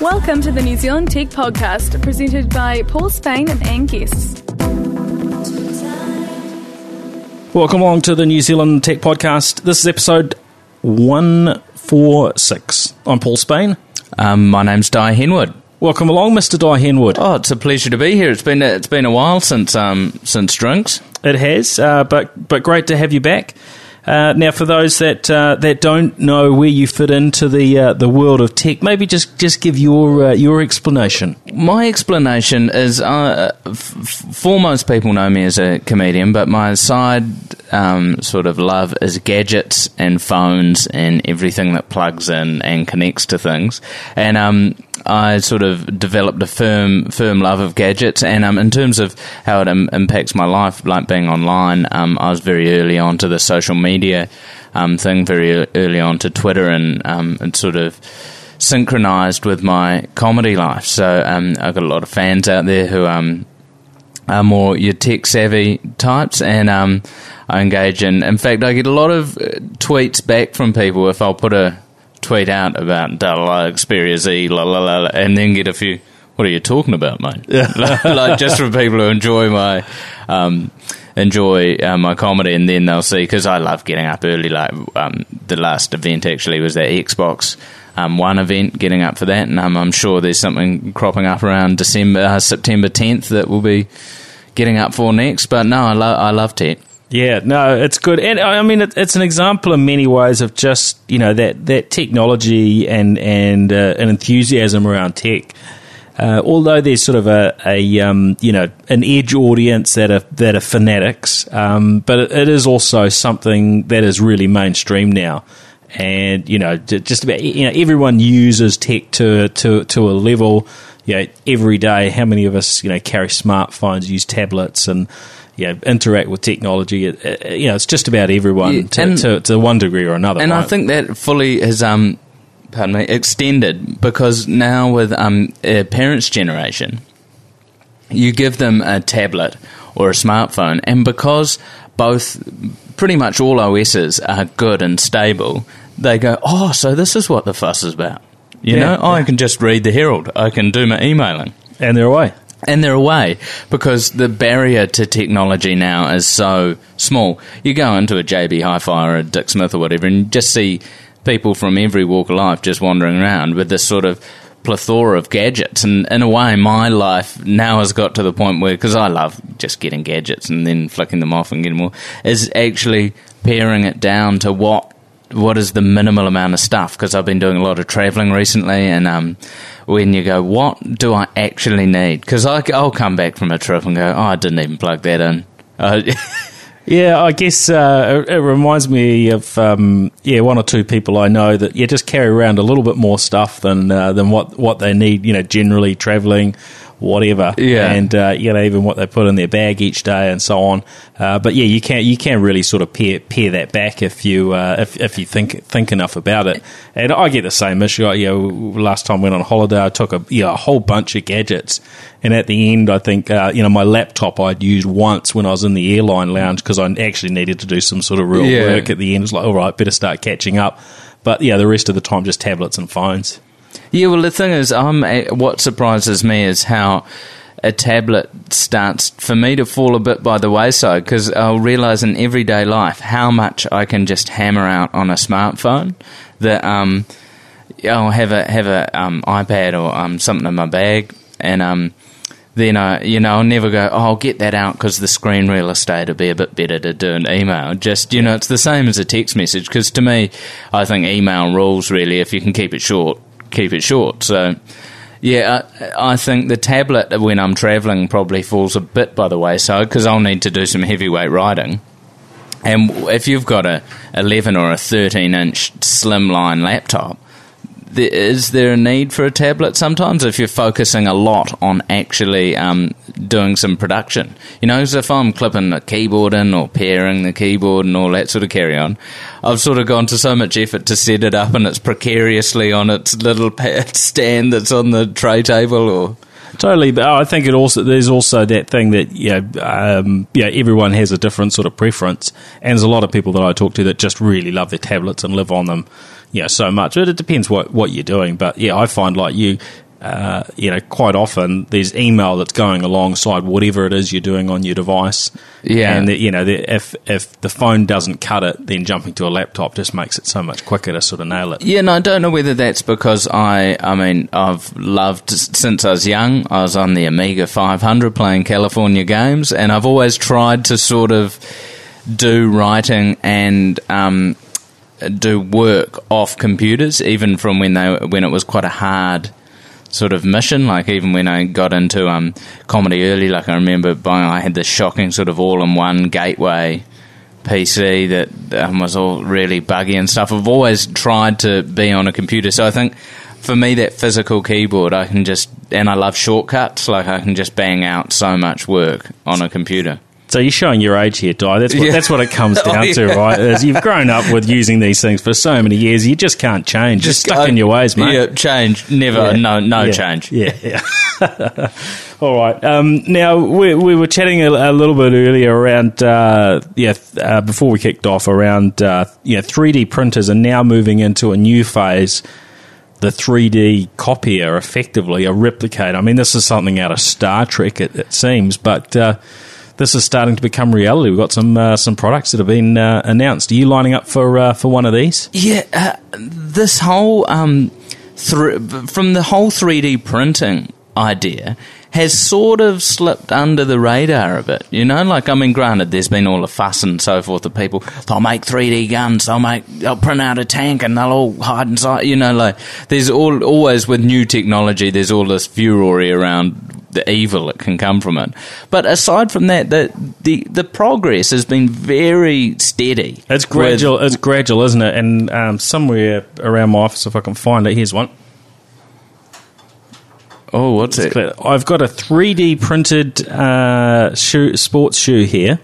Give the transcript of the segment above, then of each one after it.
Welcome to the New Zealand Tech Podcast, presented by Paul Spain and Anne Guests. Welcome along to the New Zealand Tech Podcast. This is episode 146. I'm Paul Spain. Um, my name's Dai Henwood. Welcome along, Mr. Dai Henwood. Oh, it's a pleasure to be here. It's been a, it's been a while since um, since drinks. It has, uh, but but great to have you back. Uh, now, for those that uh, that don't know where you fit into the uh, the world of tech, maybe just, just give your uh, your explanation. My explanation is, uh, f- for most people know me as a comedian, but my side um, sort of love is gadgets and phones and everything that plugs in and connects to things. And um, I sort of developed a firm firm love of gadgets, and um, in terms of how it Im- impacts my life, like being online, um, I was very early on to the social media um, thing, very early on to Twitter, and um, it sort of synchronized with my comedy life. So um, I've got a lot of fans out there who um, are more your tech savvy types, and um, I engage in. In fact, I get a lot of uh, tweets back from people if I'll put a tweet out about da, la, la, Xperia Z, la, la, la, and then get a few. What are you talking about, mate? like just for people who enjoy my um, enjoy uh, my comedy, and then they'll see because I love getting up early. Like um, the last event actually was that Xbox um, One event, getting up for that, and um, I'm sure there's something cropping up around December, uh, September 10th that we'll be getting up for next. But no, I love I love tech. Yeah, no, it's good, and I mean it, it's an example in many ways of just you know that that technology and and uh, an enthusiasm around tech. Uh, although there's sort of a, a um, you know an edge audience that are that are fanatics, um, but it, it is also something that is really mainstream now, and you know just about you know everyone uses tech to to to a level. You know, every day, how many of us you know carry smartphones, use tablets, and you know, interact with technology? It, it- you know, it's just about everyone Yeah, to, and- to to one degree or another. And I think that fully has, um, pardon me, extended because now with um, parents' generation, you give them a tablet or a smartphone, and because both, pretty much all OSs are good and stable, they go, oh, so this is what the fuss is about. You Yeah, know, I can just read the Herald. I can do my emailing. and they're away. And they're away because the barrier to technology now is so small. You go into a JB Hi-Fi or a Dick Smith or whatever, and just see people from every walk of life just wandering around with this sort of plethora of gadgets. And in a way, my life now has got to the point where, because I love just getting gadgets and then flicking them off and getting more, is actually paring it down to what what is the minimal amount of stuff? Because I've been doing a lot of traveling recently, and um, when you go, what do I actually need? Because I'll come back from a trip and go, oh, I didn't even plug that in. Uh, Yeah, I guess uh, it, reminds me of um, yeah one or two people I know that yeah just carry around a little bit more stuff than uh, than what, what they need. You know, generally traveling, whatever. Yeah. and uh, you know even what they put in their bag each day and so on. Uh, but yeah, you can you can really sort of pare, pare that back if you uh, if if you think think enough about it. And I get the same issue. I, you know, last time I went on holiday, I took a you know, a whole bunch of gadgets. And at the end, I think uh, you know my laptop I'd used once when I was in the airline lounge because I actually needed to do some sort of real Yeah. work. At the end, it's like, all right, better start catching up. But yeah, the rest of the time just tablets and phones. Yeah, well, the thing is, eh, what surprises me is how a tablet starts for me to fall a bit by the wayside because I'll realize in everyday life how much I can just hammer out on a smartphone. That um, I'll have a have a um, iPad or um, something in my bag, and um, then I, you know, I'll never go. Oh, I'll get that out because the screen real estate will be a bit better to do an email. Just you know, it's the same as a text message because to me, I think email rules really. If you can keep it short, keep it short. So. Yeah, I, I think the tablet when I'm travelling probably falls a bit by the wayside because I'll need to do some heavyweight riding. And if you've got a 11 or a 13 inch slimline laptop, is there a need for a tablet sometimes if you're focusing a lot on actually um, doing some production? You know, 'cause if I'm clipping the keyboard in or pairing the keyboard and all that sort of carry on, I've sort of gone to so much effort to set it up and it's precariously on its little pad stand that's on the tray table or. Totally, but I think it also there's also that thing that you know, um, yeah, everyone has a different sort of preference, and there's a lot of people that I talk to that just really love their tablets and live on them, you know, so much. But it depends what what you're doing, but yeah, I find like you, uh, you know, quite often there's email that's going alongside whatever it is you're doing on your device. Yeah. and the, you know, the, if if the phone doesn't cut it, then jumping to a laptop just makes it so much quicker to sort of nail it. Yeah, and I don't know whether that's because I, I mean, I've loved since I was young. I was on the Amiga 500 playing California games, and I've always tried to sort of do writing and um, do work off computers, even from when they when it was quite a hard sort of mission. Like even when I got into um, comedy early, like I remember buying, I had this shocking sort of all-in-one gateway PC that um, was all really buggy and stuff. I've always tried to be on a computer, so I think for me that physical keyboard, I can just and I love shortcuts. Like I can just bang out so much work on a computer. So you're showing your age here, Dai. That's what, Yeah. that's what it comes down Oh, to, right? Is you've grown up with using these things for so many years, you just can't change. Just stuck uh, in your ways, mate. Yeah, change never. Yeah. No, no Yeah. change. Yeah, yeah. All right. Um, now we, we were chatting a, a little bit earlier around uh, yeah uh, before we kicked off around uh, yeah 3D printers are now moving into a new phase. The 3D copier, effectively a replicator. I mean, this is something out of Star Trek, it, it seems, but uh, this is starting to become reality. We've got some uh, some products that have been uh, announced. Are you lining up for uh, for one of these? Yeah, uh, this whole um, thr from the whole 3D printing idea has sort of slipped under the radar a bit. You know, like I mean, granted, there's been all the fuss and so forth of people. They'll make 3D guns. They'll make. They'll print out a tank and they'll all hide inside. You know, like there's all always with new technology. There's all this fury around the evil that can come from it. But aside from that, the the, the progress has been very steady. It's with- gradual. It's gradual, isn't it? And um, somewhere around my office, if I can find it, here's one. Oh, what's it? I've got a 3D printed uh, shoe, sports shoe here.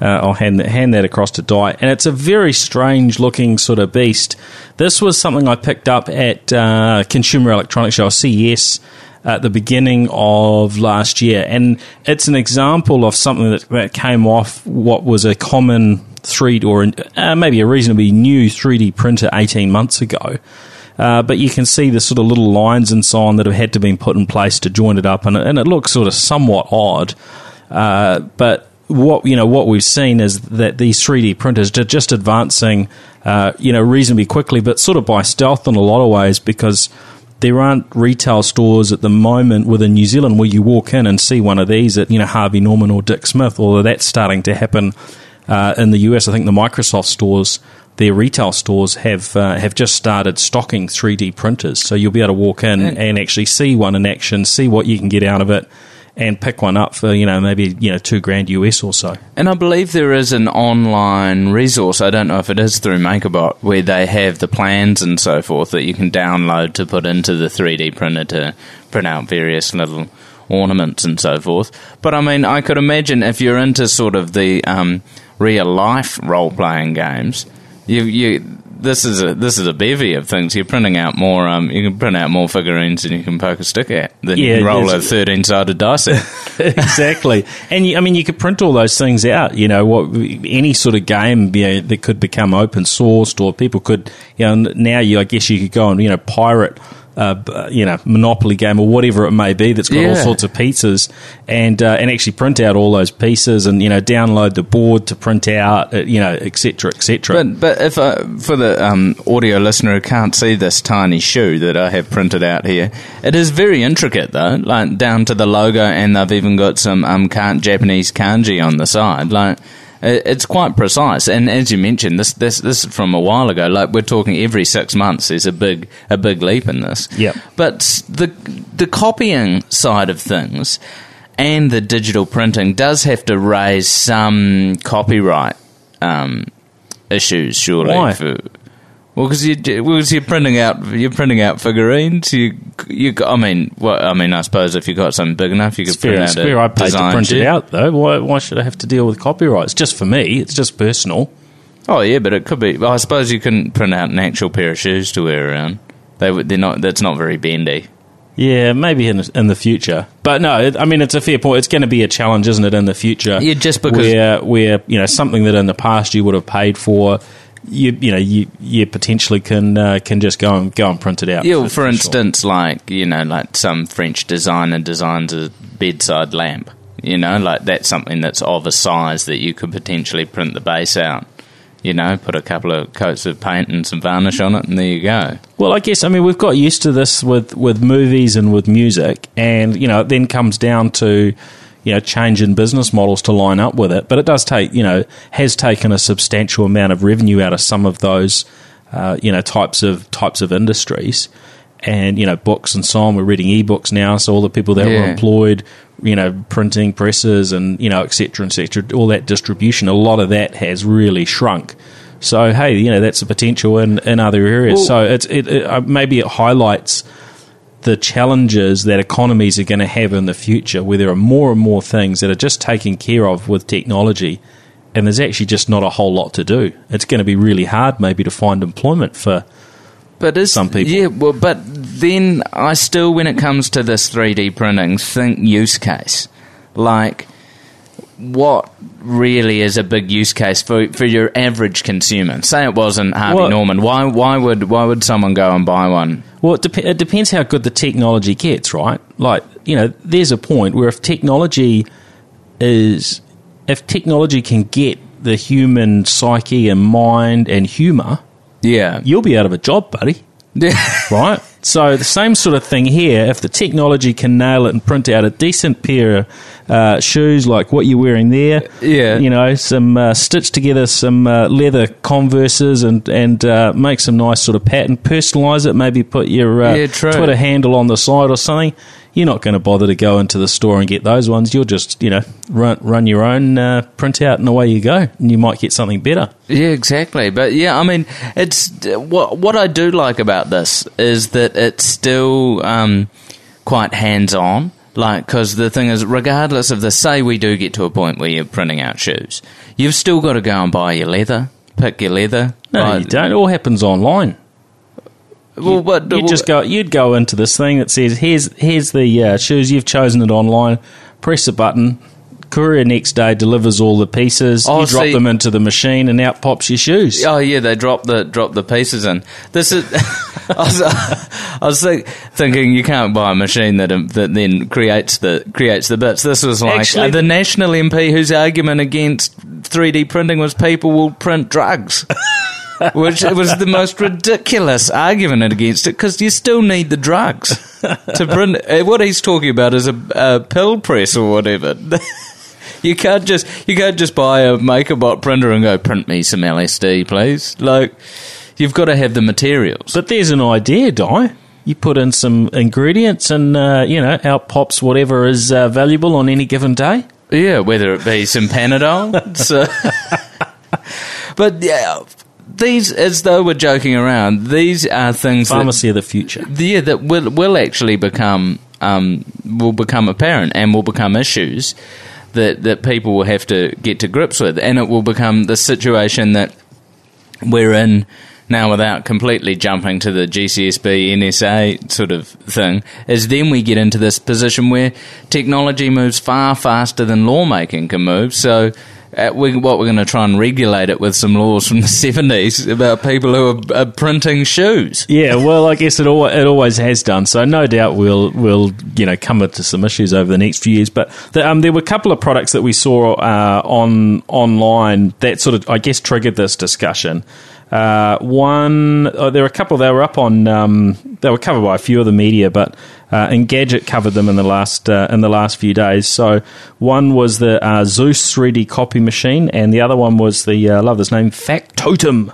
Uh, I'll hand that, hand that across to Dai, and it's a very strange looking sort of beast. This was something I picked up at uh, Consumer Electronics Show, CES, at the beginning of last year, and it's an example of something that, that came off what was a common 3D or uh, maybe a reasonably new 3D printer 18 months ago. Uh, but you can see the sort of little lines and so on that have had to be put in place to join it up, and, and it looks sort of somewhat odd. Uh, but what you know, what we've seen is that these 3D printers are just advancing, uh, you know, reasonably quickly, but sort of by stealth in a lot of ways because there aren't retail stores at the moment within New Zealand where you walk in and see one of these at you know Harvey Norman or Dick Smith, although that's starting to happen uh, in the US. I think the Microsoft stores, their retail stores have uh, have just started stocking 3D printers, so you'll be able to walk in and actually see one in action, see what you can get out of it, and pick one up for you know maybe you know two grand US or so. And I believe there is an online resource, I don't know if it is through MakerBot, where they have the plans and so forth that you can download to put into the 3D printer to print out various little ornaments and so forth. But I mean, I could imagine if you're into sort of the um, real life role playing games, you, you this is a this is a bevy of things. You're printing out more. Um, you can print out more figurines than you can poke a stick at. Than you can roll a thirteen sided dice at. exactly. And you, I mean, you could print all those things out. You know, what any sort of game you know, that could become open sourced, or people could, you know, now you, I guess, you could go and you know pirate. Uh, you know, Monopoly game or whatever it may be that's got all sorts of pieces, and uh, and actually print out all those pieces, and you know, download the board to print out, uh, you know, etc. etc. But but if I, for the um, audio listener who can't see this tiny shoe that I have printed out here, it is very intricate though, like down to the logo, and they've even got some um, Japanese kanji on the side. Like it's quite precise. And as you mentioned, this this this is from a while ago. Like we're talking every six months. There's a big a big leap in this. Yep. But the the copying side of things and the digital printing does have to raise some copyright um, issues, surely. Why? For, well, because you because you're printing out you're printing out figurines. You you I mean, well, I mean, I suppose if you've got something big enough, you could print out I paid to print it out though. Why, why should I have to deal with copyright? It's just for me. It's just personal. Oh yeah, but it could be. Well, I suppose you couldn't print out an actual pair of shoes to wear around. They. They're not. That's not very bendy. Yeah, maybe in the, in the future. But no, it, I mean it's a fair point. It's going to be a challenge, isn't it, in the future? Yeah, just because- where where you know something that in the past you would have paid for you you know you you potentially can uh, can just go and go and print it out. Yeah, for- for for sure. instance, like you know, like some French designer designs a bedside lamp. You know, like that's something that's of a size that you could potentially print the base out. You know, put a couple of coats of paint and some varnish on it, and there you go. Well, I guess I mean we've got used to this with with movies and with music, and you know it then comes down to you know change in business models to line up with it. But it does take you know has taken a substantial amount of revenue out of some of those uh, you know types of types of industries. And you know books and so on. We're reading ebooks now, so all the people that were employed, you know, printing presses and you know, et cetera, et cetera, all that distribution. A lot of that has really shrunk. So hey, you know, that's a potential in, in other areas. Well- so it's it, it uh, maybe it highlights the challenges that economies are going to have in the future, where there are more and more things that are just taken care of with technology, and there's actually just not a whole lot to do. It's going to be really hard, maybe, to find employment for. But is, Some people. yeah. Well, but then I still, when it comes to this three D printing, think use case. Like, what really is a big use case for for your average consumer? Say it wasn't Harvey Well- Norman. Why why would why would someone go and buy one? Well, it, dep- it depends how good the technology gets, right? Like, you know, there's a point where if technology is, if technology can get the human psyche and mind and humour, Yeah. you'll be out of a job, buddy. Yeah. right? So the same sort of thing here. If the technology can nail it and print out a decent pair of uh, shoes like what you're wearing there, Yeah. you know, some uh, stitch together some uh, leather Converses and and uh, make some nice sort of pattern, personalize it, maybe put your uh, Yeah. Twitter handle on the side or something. You're not going to bother to go into the store and get those ones. You'll just, you know, run run your own uh, printout and away you go, and you might get something better. Yeah, exactly. But yeah, I mean, it's what what I do like about this is that it's still um, quite hands on. Like, because the thing is, regardless of the say, we do get to a point where you're printing out shoes, you've still got to go and buy your leather, pick your leather. No, buy- you don't. It all happens online. Well, but You just go. You'd go into this thing that says, "Here's here's the uh, shoes. You've chosen it online. Press a button. Courier next day delivers all the pieces. Oh, you drop see- them into the machine, and out pops your shoes. Oh yeah, they drop the drop the pieces in. This is. I was, I was think, thinking you can't buy a machine that that then creates the creates the bits. This was like Actually- uh, the national MP whose argument against 3D printing was people will print drugs. Which was the most ridiculous argument against it because you still need the drugs to print. uh, What he's talking about is a, a pill press or whatever. You can't just you can't just buy a MakerBot printer and go print me some LSD, please. Like you've got to have the materials. But there's an idea, Dai. You put in some ingredients, and uh, you know, out pops whatever is uh, valuable on any given day. Yeah, whether it be some Panadol. so, but yeah, these as though we're joking around. These are things that, Pharmacy of the future. yeah that will will actually become um, will become apparent and will become issues that that people will have to get to grips with, and it will become the situation that we're in now without completely jumping to the GCSB NSA sort of thing is then we get into this position where technology moves far faster than lawmaking can move so uh, we, what we're going to try and regulate it with some laws from the 70s about people who are, are printing shoes Yeah, well, I guess it al- it always has done. So no doubt we'll we'll you know come into some issues over the next few years. But the, um, there were a couple of products that we saw uh, on online that sort of I guess triggered this discussion. Uh, one, oh, there were a couple. They were up on. Um, they were covered by a few of the media, but uh, Engadget covered them in the last uh, in the last few days. So one was the uh, Zeus 3D copy machine, and the other one was the uh, I love this name Factotum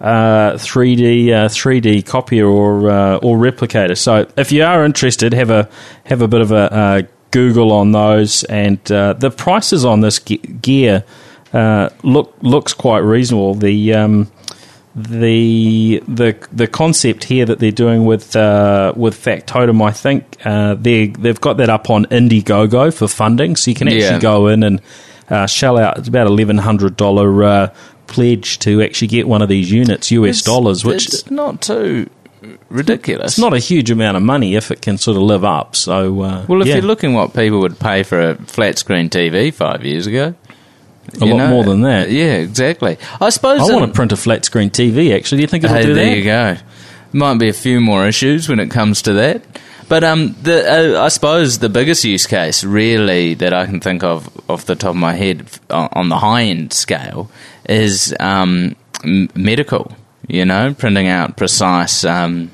uh, 3D uh, 3D copier or uh, or replicator. So if you are interested, have a have a bit of a uh, Google on those, and the prices on this ge- gear look looks quite reasonable. The um, the the the concept here that they're doing with uh, with Factotum, I think uh, they they've got that up on Indiegogo for funding, so you can actually Yeah. go in and uh, shell out. It's about eleven hundred dollar uh, pledge to actually get one of these units, US dollars, which it's not too ridiculous it's not a huge amount of money if it can sort of live up. So uh, well if yeah. you're looking what people would pay for a flat screen TV five years ago A lot more than that. Yeah, exactly. I suppose. I want to print a flat screen TV. Actually, do you think it'll Hey, do there that? There you go. Might be a few more issues when it comes to that. But um, the uh, I suppose the biggest use case, really, that I can think of off the top of my head uh, on the high end scale is um, m- medical. You know, printing out precise um,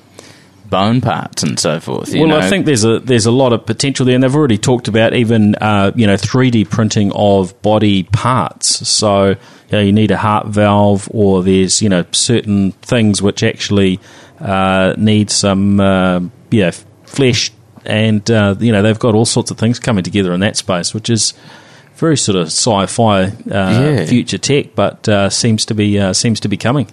bone parts and so forth. You well, know? I think there's a there's a lot of potential there, and they've already talked about even uh, you know 3D printing of body parts. So you, know, you need a heart valve, or there's you know certain things which actually uh, need some uh, yeah flesh, and uh, you know they've got all sorts of things coming together in that space, which is very sort of sci-fi uh, Yeah. future tech, but uh, seems to be uh, seems to be coming.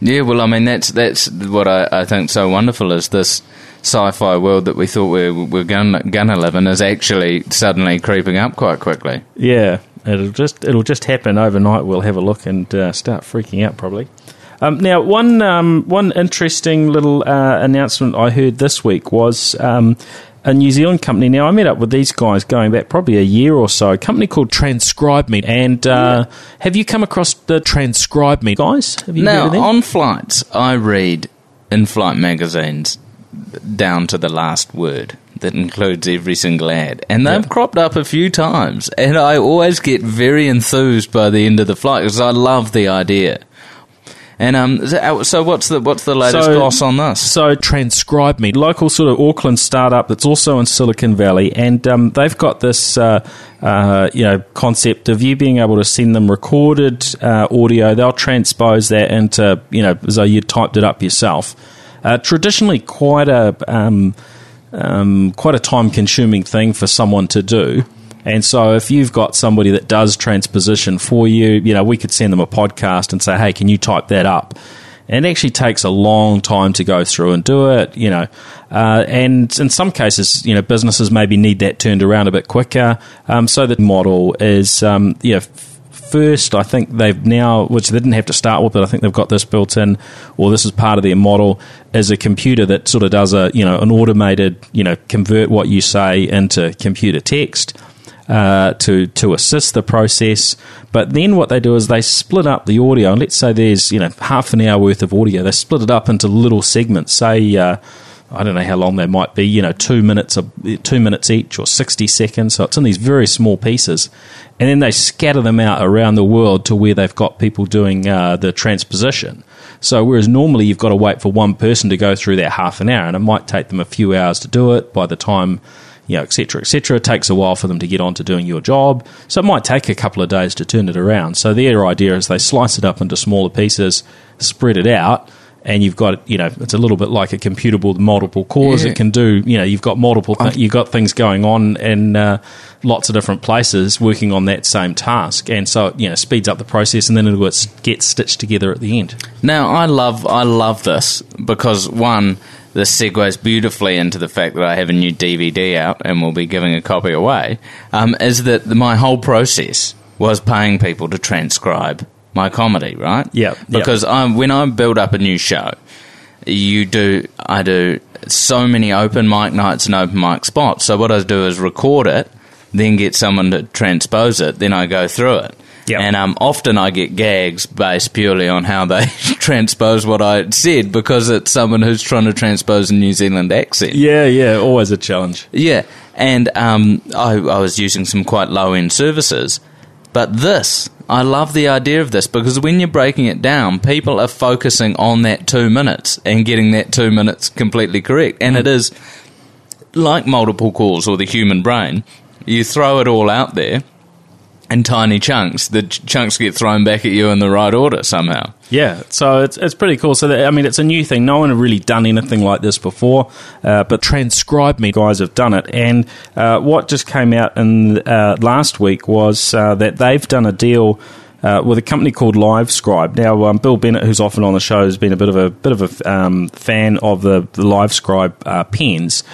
Yeah, well, I mean, that's that's what I, I think so wonderful is this sci-fi world that we thought we were, we're gonna, live in is actually suddenly creeping up quite quickly. Yeah, it'll just it'll just happen overnight. We'll have a look and uh, start freaking out probably. Um, now, one um, one interesting little uh, announcement I heard this week was um, a New Zealand company. Now, I met up with these guys going back probably a year or so. A company called TranscribeMe. And uh, have you come across the TranscribeMe guys? Have you Now, on flights, I read in-flight magazines down to the last word that includes every single ad, and they've Yeah. cropped up a few times, and I always get very enthused by the end of the flight because I love the idea. And um, so what's the what's the latest So- gloss on this? So TranscribeMe, local sort of Auckland startup that's also in Silicon Valley, and um, they've got this uh, uh, you know concept of you being able to send them recorded uh, audio. They'll transpose that into you know as though you typed it up yourself. Uh, traditionally, quite a um, um, quite a time consuming thing for someone to do. And so, if you've got somebody that does transposition for you, you know, we could send them a podcast and say, hey, can you type that up? And it actually takes a long time to go through and do it, you know. Uh, and in some cases, you know, businesses maybe need that turned around a bit quicker. Um, so the model is, um, you know, first, I think they've now, which they didn't have to start with, but I think they've got this built in, or this is part of their model, is a computer that sort of does a, you know, an automated, you know, convert what you say into computer text. Uh, to to assist the process, but then what they do is they split up the audio. And let's say there's you know half an hour worth of audio. They split it up into little segments. Say uh, I don't know how long they might be. You know, two minutes of two minutes each or sixty seconds. So it's in these very small pieces, and then they scatter them out around the world to where they've got people doing uh, the transposition. So whereas normally you've got to wait for one person to go through that half an hour, and it might take them a few hours to do it. By the time you know, et cetera, et cetera. It takes a while for them to get on to doing your job. So it might take a couple of days to turn it around. So their idea is they slice it up into smaller pieces, spread it out, and you've got, you know, it's a little bit like a computer with multiple cores. Yeah. It can do, you know, you've got multiple, th- you've got things going on in uh, lots of different places working on that same task. And so, it, you know, speeds up the process and then it gets gets stitched together at the end. Now, I love I love this because one, this segues beautifully into the fact that I have a new DVD out and will be giving a copy away. Um, is that the, my whole process was paying people to transcribe my comedy, right? Yep, yep. Because I'm, when I build up a new show, you do I do so many open mic nights and open mic spots. So what I do is record it, then get someone to transpose it, then I go through it. Yep. And um, often I get gags based purely on how they transpose what I said because it's someone who's trying to transpose a New Zealand accent. Yeah, yeah, always a challenge. Yeah, and um, I, I was using some quite low end services. But this, I love the idea of this because when you're breaking it down, people are focusing on that two minutes and getting that two minutes completely correct. And it is like multiple calls or the human brain. You throw it all out there in tiny chunks. The ch- chunks get thrown back at you in the right order somehow. Yeah, so it's it's pretty cool. So that, I mean, it's a new thing. No one had really done anything like this before, uh, but TranscribeMe guys have done it. And uh, what just came out in uh, last week was uh, that they've done a deal. Uh, with a company called Livescribe. Now, um, Bill Bennett, who's often on the show, has been a bit of a bit of a um, fan of the the Livescribe uh, pens,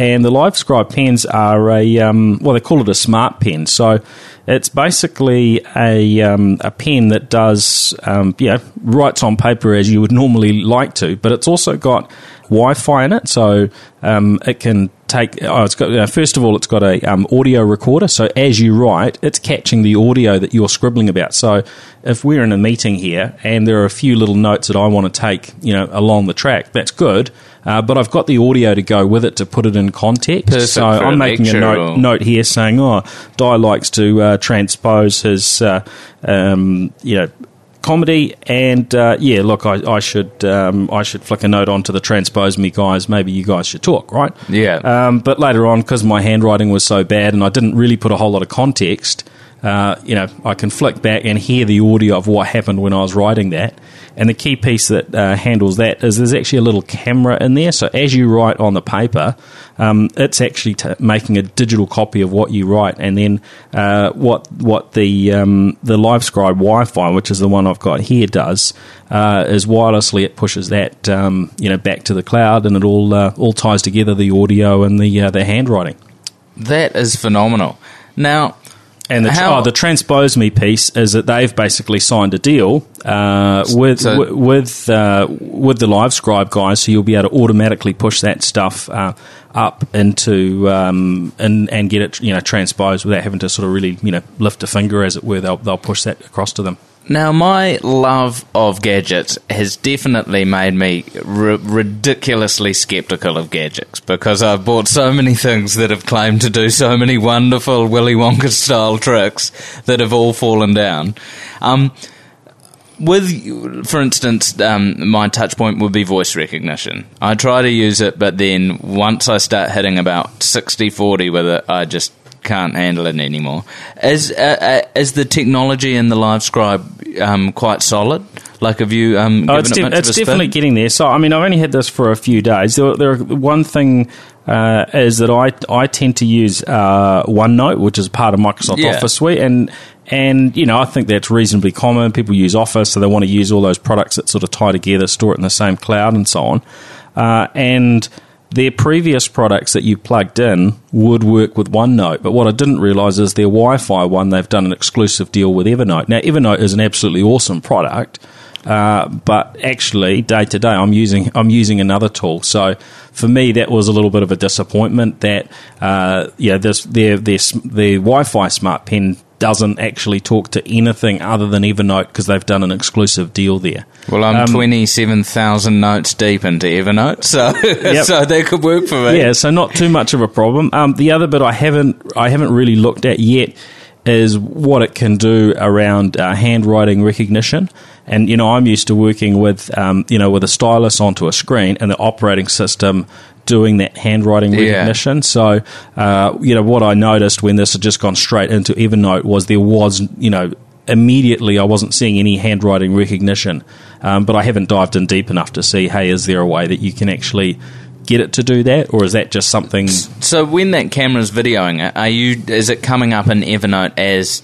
and the Livescribe pens are a um, well, they call it a smart pen. So it's basically a um, a pen that does um, you know writes on paper as you would normally like to, but it's also got Wi-Fi in it, so um, it can take. Oh, it's got uh, first of all, it's got a um, audio recorder. So as you write, it's catching the audio that you're scribbling about. So if we're in a meeting here and there are a few little notes that I want to take, you know, along the track, that's good. Uh, but I've got the audio to go with it to put it in context. Perfect so for a I'm making a note, or- note here saying, "Oh, Dai likes to uh, transpose his, uh, um, you know." Comedy and uh, yeah, look, I, I should um, I should flick a note onto the transpose me guys. Maybe you guys should talk, right? Yeah. Um, but later on, because my handwriting was so bad and I didn't really put a whole lot of context, uh, you know, I can flick back and hear the audio of what happened when I was writing that. And the key piece that uh, handles that is there's actually a little camera in there. So as you write on the paper, um, it's actually t- making a digital copy of what you write, and then uh, what what the um, the Livescribe Wi-Fi, which is the one I've got here, does uh, is wirelessly it pushes that um, you know back to the cloud, and it all uh, all ties together the audio and the the handwriting. That is phenomenal. Now, And the, How- oh, the transpose me piece is that they've basically signed a deal uh, with So- wi- with uh, with the Livescribe guys, so you'll be able to automatically push that stuff uh, up into um, and and get it you know transposed without having to sort of really you know lift a finger, as it were. They'll they'll push that across to them. Now, my love of gadgets has definitely made me r- ridiculously skeptical of gadgets because I've bought so many things that have claimed to do so many wonderful Willy Wonka style tricks that have all fallen down. Um, with, for instance, um, my touch point would be voice recognition. I try to use it, but then once I start hitting about 60 40 with it, I just can't handle it anymore. Is, uh, uh, is the technology in the Livescribe um, quite solid? Like, have you um, given Oh, it's, it def- much of it's a spin? definitely getting there. So, I mean, I've only had this for a few days. There, there one thing uh, is that I I tend to use uh, OneNote, which is part of Microsoft Yeah. Office suite, and and you know I think that's reasonably common. People use Office, so they want to use all those products that sort of tie together, store it in the same cloud, and so on. Uh, and their previous products that you plugged in would work with OneNote, but what I didn't realize is their Wi-Fi one they've done an exclusive deal with Evernote. Now, Evernote is an absolutely awesome product. Uh, but actually, day to day, I'm using I'm using another tool. So for me, that was a little bit of a disappointment. That uh, yeah, this their their their Wi-Fi smart pen doesn't actually talk to anything other than Evernote because they've done an exclusive deal there. Well, I'm Um, 27,000 notes deep into Evernote, so so that could work for me. Yeah, so not too much of a problem. Um, the other bit I haven't I haven't really looked at yet is what it can do around uh, handwriting recognition. And you know, I'm used to working with um, you know with a stylus onto a screen and the operating system doing that handwriting Yeah. recognition. So uh, you know what I noticed when this had just gone straight into Evernote was there was you know immediately I wasn't seeing any handwriting recognition, um, but I haven't dived in deep enough to see hey is there a way that you can actually get it to do that, or is that just something? So when that camera's videoing it, are you? Is it coming up in Evernote as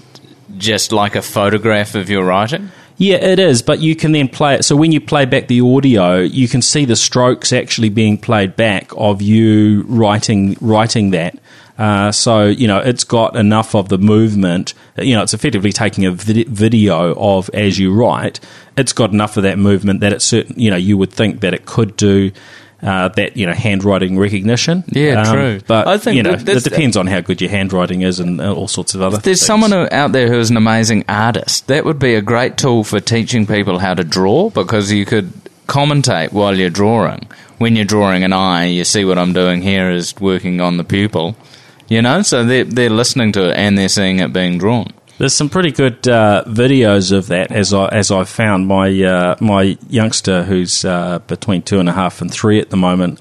just like a photograph of your writing? Yeah, it is, but you can then play it. So when you play back the audio, you can see the strokes actually being played back of you writing writing that. Uh, so you know it's got enough of the movement. You know, it's effectively taking a vid- video of as you write. It's got enough of that movement that it's certain. You know, you would think that it could do. Uh, that you know, handwriting recognition. Yeah, Um, true. But I think you know, that- it depends on how good your handwriting is and uh, all sorts of other. There's things. someone out there who is an amazing artist. That would be a great tool for teaching people how to draw because you could commentate while you're drawing. When you're drawing an eye, you see what I'm doing here is working on the pupil. You know, so they're, they're listening to it and they're seeing it being drawn. There's some pretty good uh, videos of that, as I as I found. My uh, my youngster, who's uh, between two and a half and three at the moment,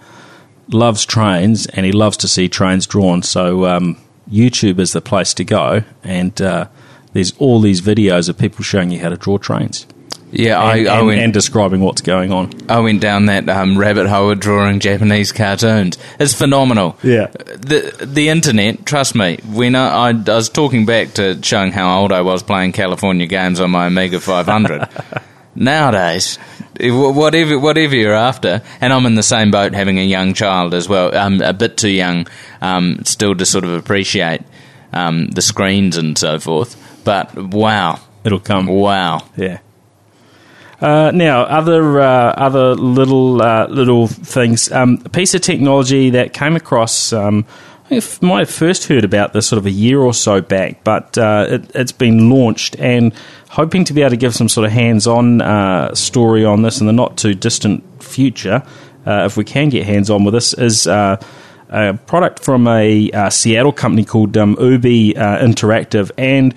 loves trains, and he loves to see trains drawn. So um, YouTube is the place to go, and uh, there's all these videos of people showing you how to draw trains Yeah, and, I, I and- went and describing what's going on. I went down that um, rabbit hole of drawing Japanese cartoons. It's phenomenal. Yeah. The the internet, trust me. When I, I, I was talking back to showing how old I was playing California games on my Amiga 500. Nowadays, whatever whatever you're after, and I'm in the same boat, having a young child as well. I'm a bit too young, um, still to sort of appreciate um, the screens and so forth. But wow, It'll come. wow. Yeah. Uh, now, other uh, other little uh, little things. Um, a piece of technology that came across. Um, I might have first heard about this sort of a year or so back, but uh, it, it's been launched and hoping to be able to give some sort of hands-on uh, story on this in the not too distant future, uh, if we can get hands-on with this, is a product from a Seattle company called um, Ubi uh, Interactive, and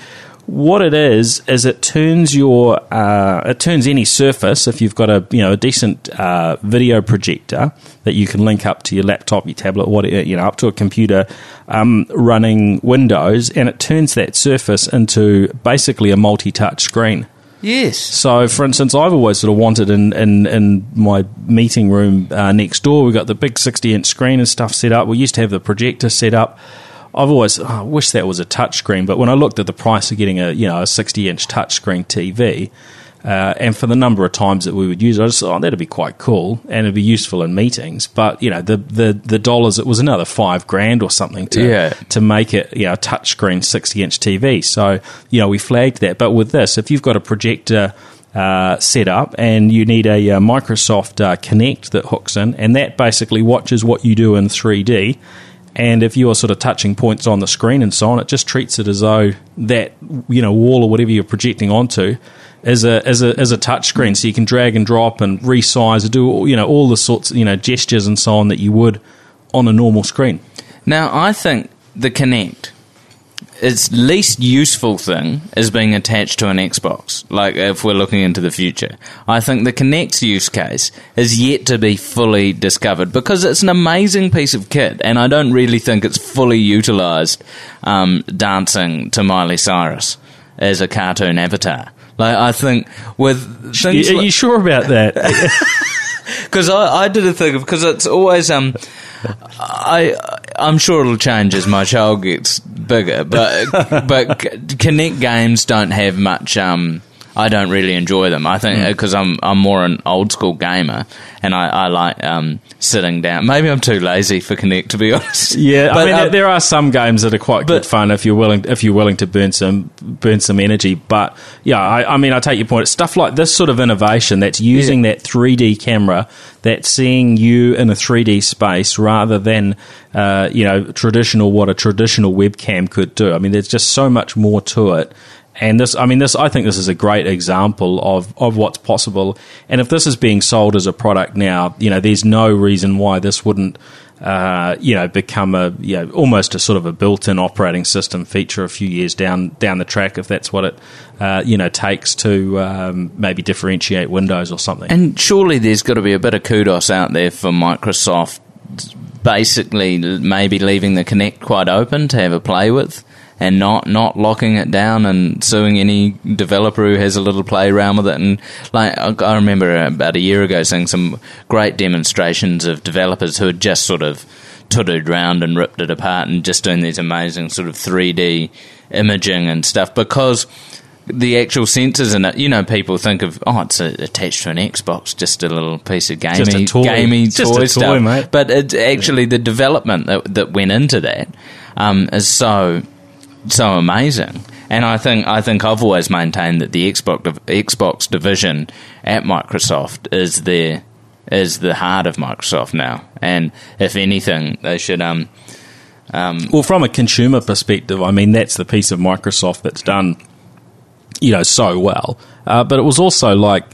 what it is is it turns your uh, it turns any surface if you've got a you know a decent uh, video projector that you can link up to your laptop, your tablet, what you know up to a computer um, running Windows, and it turns that surface into basically a multi-touch screen. Yes. So, for instance, I've always sort of wanted in, in, in my meeting room uh, next door, we've got the big 60 inch screen and stuff set up. We used to have the projector set up. I've always oh, I wish that was a touchscreen, but when I looked at the price of getting a you know a 60 inch touchscreen TV, uh, and for the number of times that we would use it, I just thought, oh, that'd be quite cool and it'd be useful in meetings. But you know, the the, the dollars it was another five grand or something to Yeah. to make it you know a touchscreen 60 inch TV. So you know we flagged that. But with this, if you've got a projector. Uh, set up and you need a uh, Microsoft uh, Kinect that hooks in, and that basically watches what you do in 3D. And if you are sort of touching points on the screen and so on, it just treats it as though that you know wall or whatever you're projecting onto is a as a as a touch screen, so you can drag and drop and resize and do you know all the sorts you know gestures and so on that you would on a normal screen. Now, I think the Kinect, its least useful thing is being attached to an Xbox. Like, if we're looking into the future, I think the Kinect's use case is yet to be fully discovered because it's an amazing piece of kit, and I don't really think it's fully utilized um, dancing to Miley Cyrus as a cartoon avatar. Like, I think with things Are like- you sure about that? because I, I did a thing because it's always um I I'm sure it'll change as my child gets bigger, but but Kinect games don't have much um. I don't really enjoy them. I Hmm. think because I'm I'm more an old school gamer, and I, I like um, sitting down. Maybe I'm too lazy for Kinect, to be honest. Yeah, I mean, uh, there, are some games that are quite good fun if you're willing if you're willing to burn some burn some energy. But yeah, I, I mean, I take your point. It's stuff like this sort of innovation that's using that 3D camera, that's seeing you in a 3D space rather than uh, you know traditional what a traditional webcam could do. I mean, there's just so much more to it. And this, I mean, this, I think this is a great example of, of what's possible. And if this is being sold as a product now, you know, there's no reason why this wouldn't, uh, you know, become a, you know, almost a sort of a built-in operating system feature a few years down down the track, if that's what it, uh, you know, takes to um, maybe differentiate Windows or something. And surely there's got to be a bit of kudos out there for Microsoft basically maybe leaving the Kinect quite open to have a play with and not, not locking it down and suing any developer who has a little play around with it. And like I remember about a year ago seeing some great demonstrations of developers who had just sort of tutted round and ripped it apart and just doing these amazing sort of 3D imaging and stuff because the actual sensors in it, you know, people think of oh, it's a, attached to an Xbox, just a little piece of gamey, Just a toy. gamey just toy a toy, stuff. mate. But it's actually the development that, that went into that um, is so so amazing. And I think I think I've always maintained that the Xbox Xbox division at Microsoft is the is the heart of Microsoft now. And if anything, they should um Well, from a consumer perspective, I mean, that's the piece of Microsoft that's done, you know, so well. Uh, but it was also like,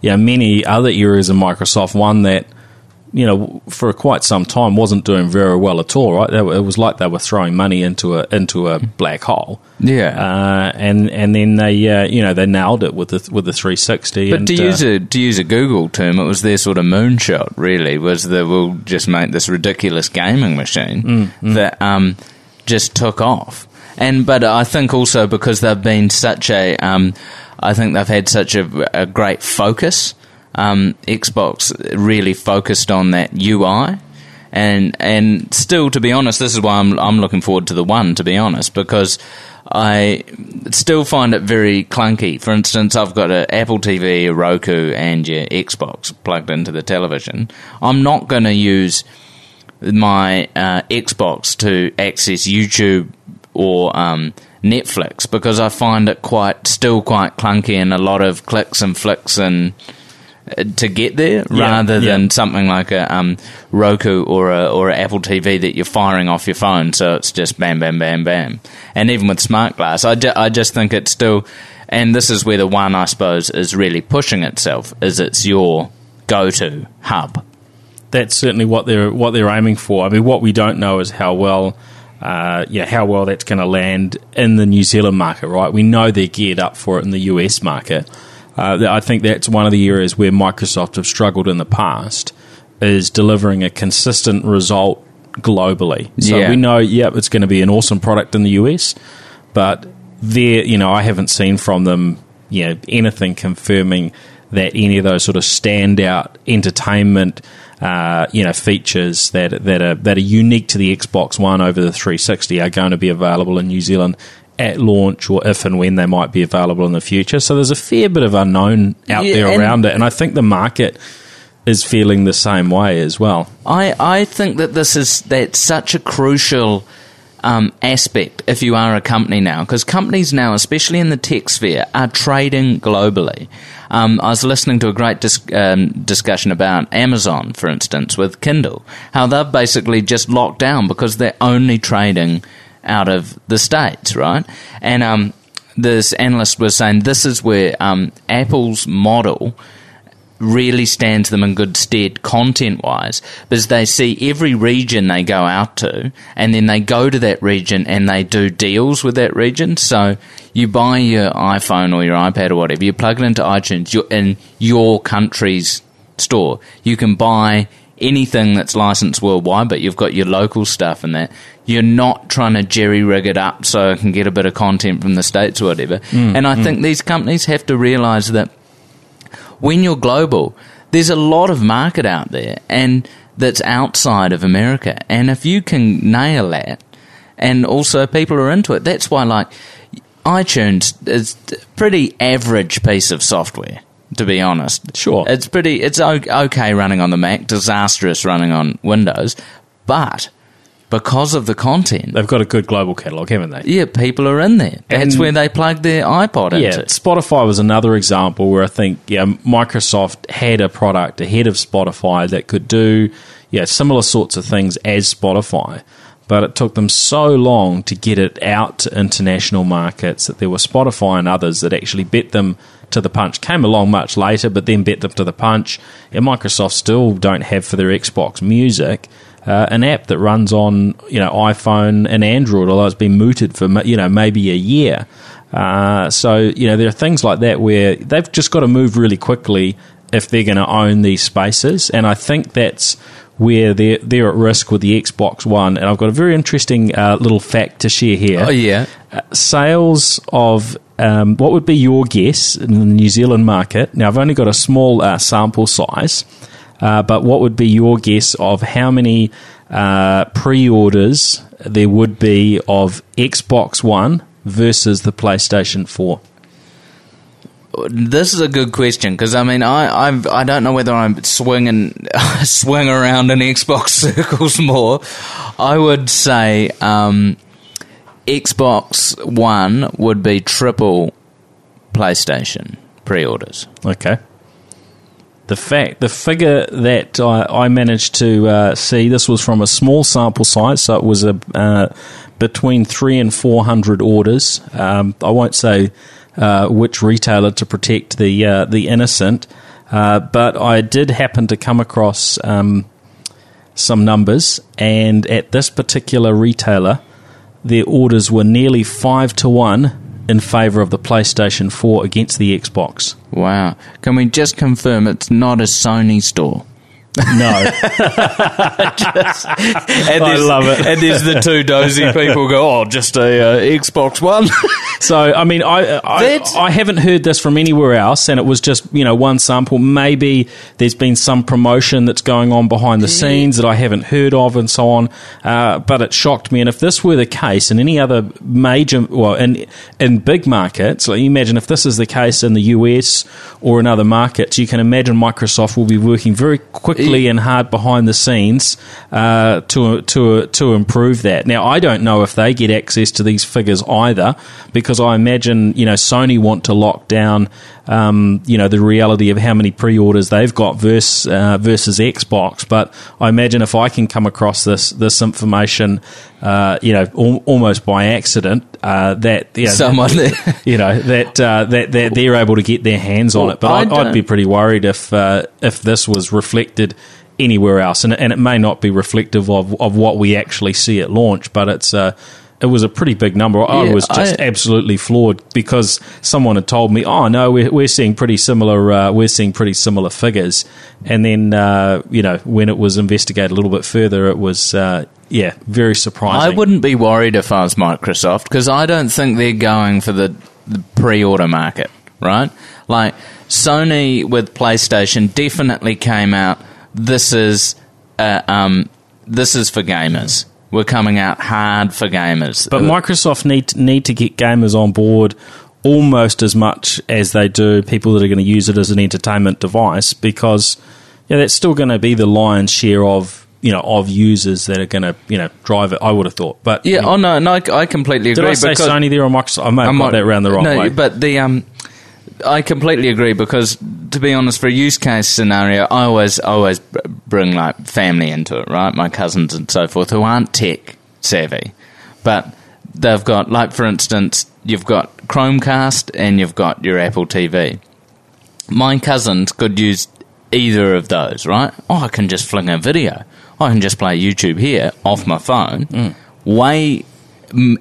you know, many other areas of Microsoft, one that, you know, for quite some time wasn't doing very well at all, right? It was like they were throwing money into a into a black hole. Yeah. Uh, and and then they, uh, you know, they nailed it with the with the 360. But and, to uh, use a to use a Google term, it was their sort of moonshot. Really, was that we'll just make this ridiculous gaming machine that um, just took off. And but I think also because they've been such a, um, I think they've had such a, a great focus. Um, Xbox really focused on that UI. And and still, to be honest, this is why I'm I'm looking forward to the one. To be honest, because I still find it very clunky. For instance, I've got an Apple TV, a Roku, and your Xbox plugged into the television. I'm not going to use my uh, Xbox to access YouTube or um, Netflix because I find it quite still quite clunky and a lot of clicks and flicks and to get there, Yeah, rather yeah. than something like a um, Roku or a or a Apple TV that you're firing off your phone, so it's just bam, bam, bam, bam. And even with smart glass, I, ju- I just think it's still, and this is where the one I suppose is really pushing itself, is it's your go-to hub. that's certainly what they're what they're aiming for. I mean, what we don't know is how well, uh, yeah, how well that's going to land in the New Zealand market. Right? We know they're geared up for it in the US market. Uh, I think that's one of the areas where Microsoft have struggled in the past is delivering a consistent result globally. So Yeah. we know, yeah, it's going to be an awesome product in the US, but there, you know, I haven't seen from them, you know, anything confirming that any of those sort of standout entertainment, uh, you know, features that that are that are unique to the Xbox One over the 360 are going to be available in New Zealand at launch, or if and when they might be available in the future. So there's a fair bit of unknown out Yeah, there around it, and I think the market is feeling the same way as well. I, I think that this is that's such a crucial um, aspect if you are a company now, because companies now, especially in the tech sphere, are trading globally. Um, I was listening to a great dis- um, discussion about Amazon, for instance, with Kindle, how they've basically just locked down because they're only trading out of the states, right? And um, this analyst was saying this is where um, Apple's model really stands them in good stead content wise because they see every region they go out to and then they go to that region and they do deals with that region. So you buy your iPhone or your iPad or whatever, you plug it into iTunes, you're in your country's store. You can buy anything that's licensed worldwide, but you've got your local stuff and that. You're not trying to jerry rig it up so I can get a bit of content from the States or whatever. Mm, and I mm. think these companies have to realize that when you're global, there's a lot of market out there and that's outside of America. And if you can nail that, and also people are into it, that's why like iTunes is a pretty average piece of software. To be honest, Sure. it's pretty. It's okay running on the Mac, disastrous running on Windows, but because of the content, They've got a good global catalog, haven't they? yeah, people are in there. That's And- where they plug their iPod Yeah, into. Spotify was another example where I think yeah, Microsoft had a product ahead of Spotify that could do yeah similar sorts of things as Spotify, but it took them so long to get it out to international markets that there were Spotify and others that actually bet them to the punch. Came along much later, but then bet them to the punch. And Microsoft still don't have for their Xbox Music. Uh, an app that runs on you know iPhone and Android, although it's been mooted for you know maybe a year. Uh, so you know there are things like that where they've just got to move really quickly if they're going to own these spaces, and I think that's where they're they're at risk with the Xbox One. And I've got a very interesting uh, little fact to share here. Oh yeah, Uh, sales of um, what would be your guess in the New Zealand market? Now I've only got a small uh, sample size, uh, but what would be your guess of how many uh, pre-orders there would be of Xbox One versus the PlayStation Four? This is a good question because I mean I I've, I don't know whether I'm swinging swing around in Xbox circles more. I would say um, Xbox One would be triple PlayStation pre-orders. Okay. The fact, the figure that I, I managed to uh, see, this was from a small sample size, so it was a uh, between three and four hundred orders. Um, I won't say uh, which retailer to protect the uh, the innocent, uh, but I did happen to come across um, some numbers, and at this particular retailer, their orders were nearly five to one in favour of the PlayStation Four against the Xbox. Wow! Can we just confirm it's not a Sony store? No, And I love it. And there's the two dozy people go, oh, just a uh, Xbox One. so I mean, I I, I haven't heard this from anywhere else, and it was just you know one sample. Maybe there's been some promotion that's going on behind the scenes that I haven't heard of, and so on. Uh, but it shocked me. And if this were the case in any other major, well, in in big markets, like you imagine if this is the case in the US or in other markets, you can imagine Microsoft will be working very quickly and hard behind the scenes uh, to to to improve that. Now, I don't know if they get access to these figures either, because I imagine you know Sony want to lock down um, you know, the reality of how many pre-orders they've got versus uh, versus Xbox. But I imagine if I can come across this this information, uh, you know, al- almost by accident, uh, that you know, Someone you know that uh, that that they're able to get their hands on Well, it. But I'd, I'd be pretty worried if uh, if this was reflected anywhere else, and and it may not be reflective of of what we actually see at launch, but it's. Uh, it was a pretty big number. I was just I- absolutely floored because someone had told me, "Oh no, we're, we're seeing pretty similar. Uh, we're seeing pretty similar figures." And then, uh, you know, when it was investigated a little bit further, it was, uh, yeah, very surprising. I wouldn't be worried if I was Microsoft because I don't think they're going for the, the pre-order market, right? Like Sony with PlayStation definitely came out. This is uh, um, this is for gamers. We're coming out hard for gamers. But Microsoft need need to get gamers on board almost as much as they do people that are going to use it as an entertainment device because yeah, that's still going to be the lion's share of you know of users that are going to you know drive it. I would have thought, but yeah, oh no, no, I, I completely did agree. I say Sony there or Microsoft? I may have got that around the wrong no, way. But the um, I completely agree because to be honest, for a use case scenario, I always always bring like family into it, right? My cousins and so forth who aren't tech savvy, but they've got like for instance, you've got Chromecast and you've got your Apple TV. My cousins could use either of those, right? Oh, I can just fling a video. I can just play YouTube here off my phone. Mm. Way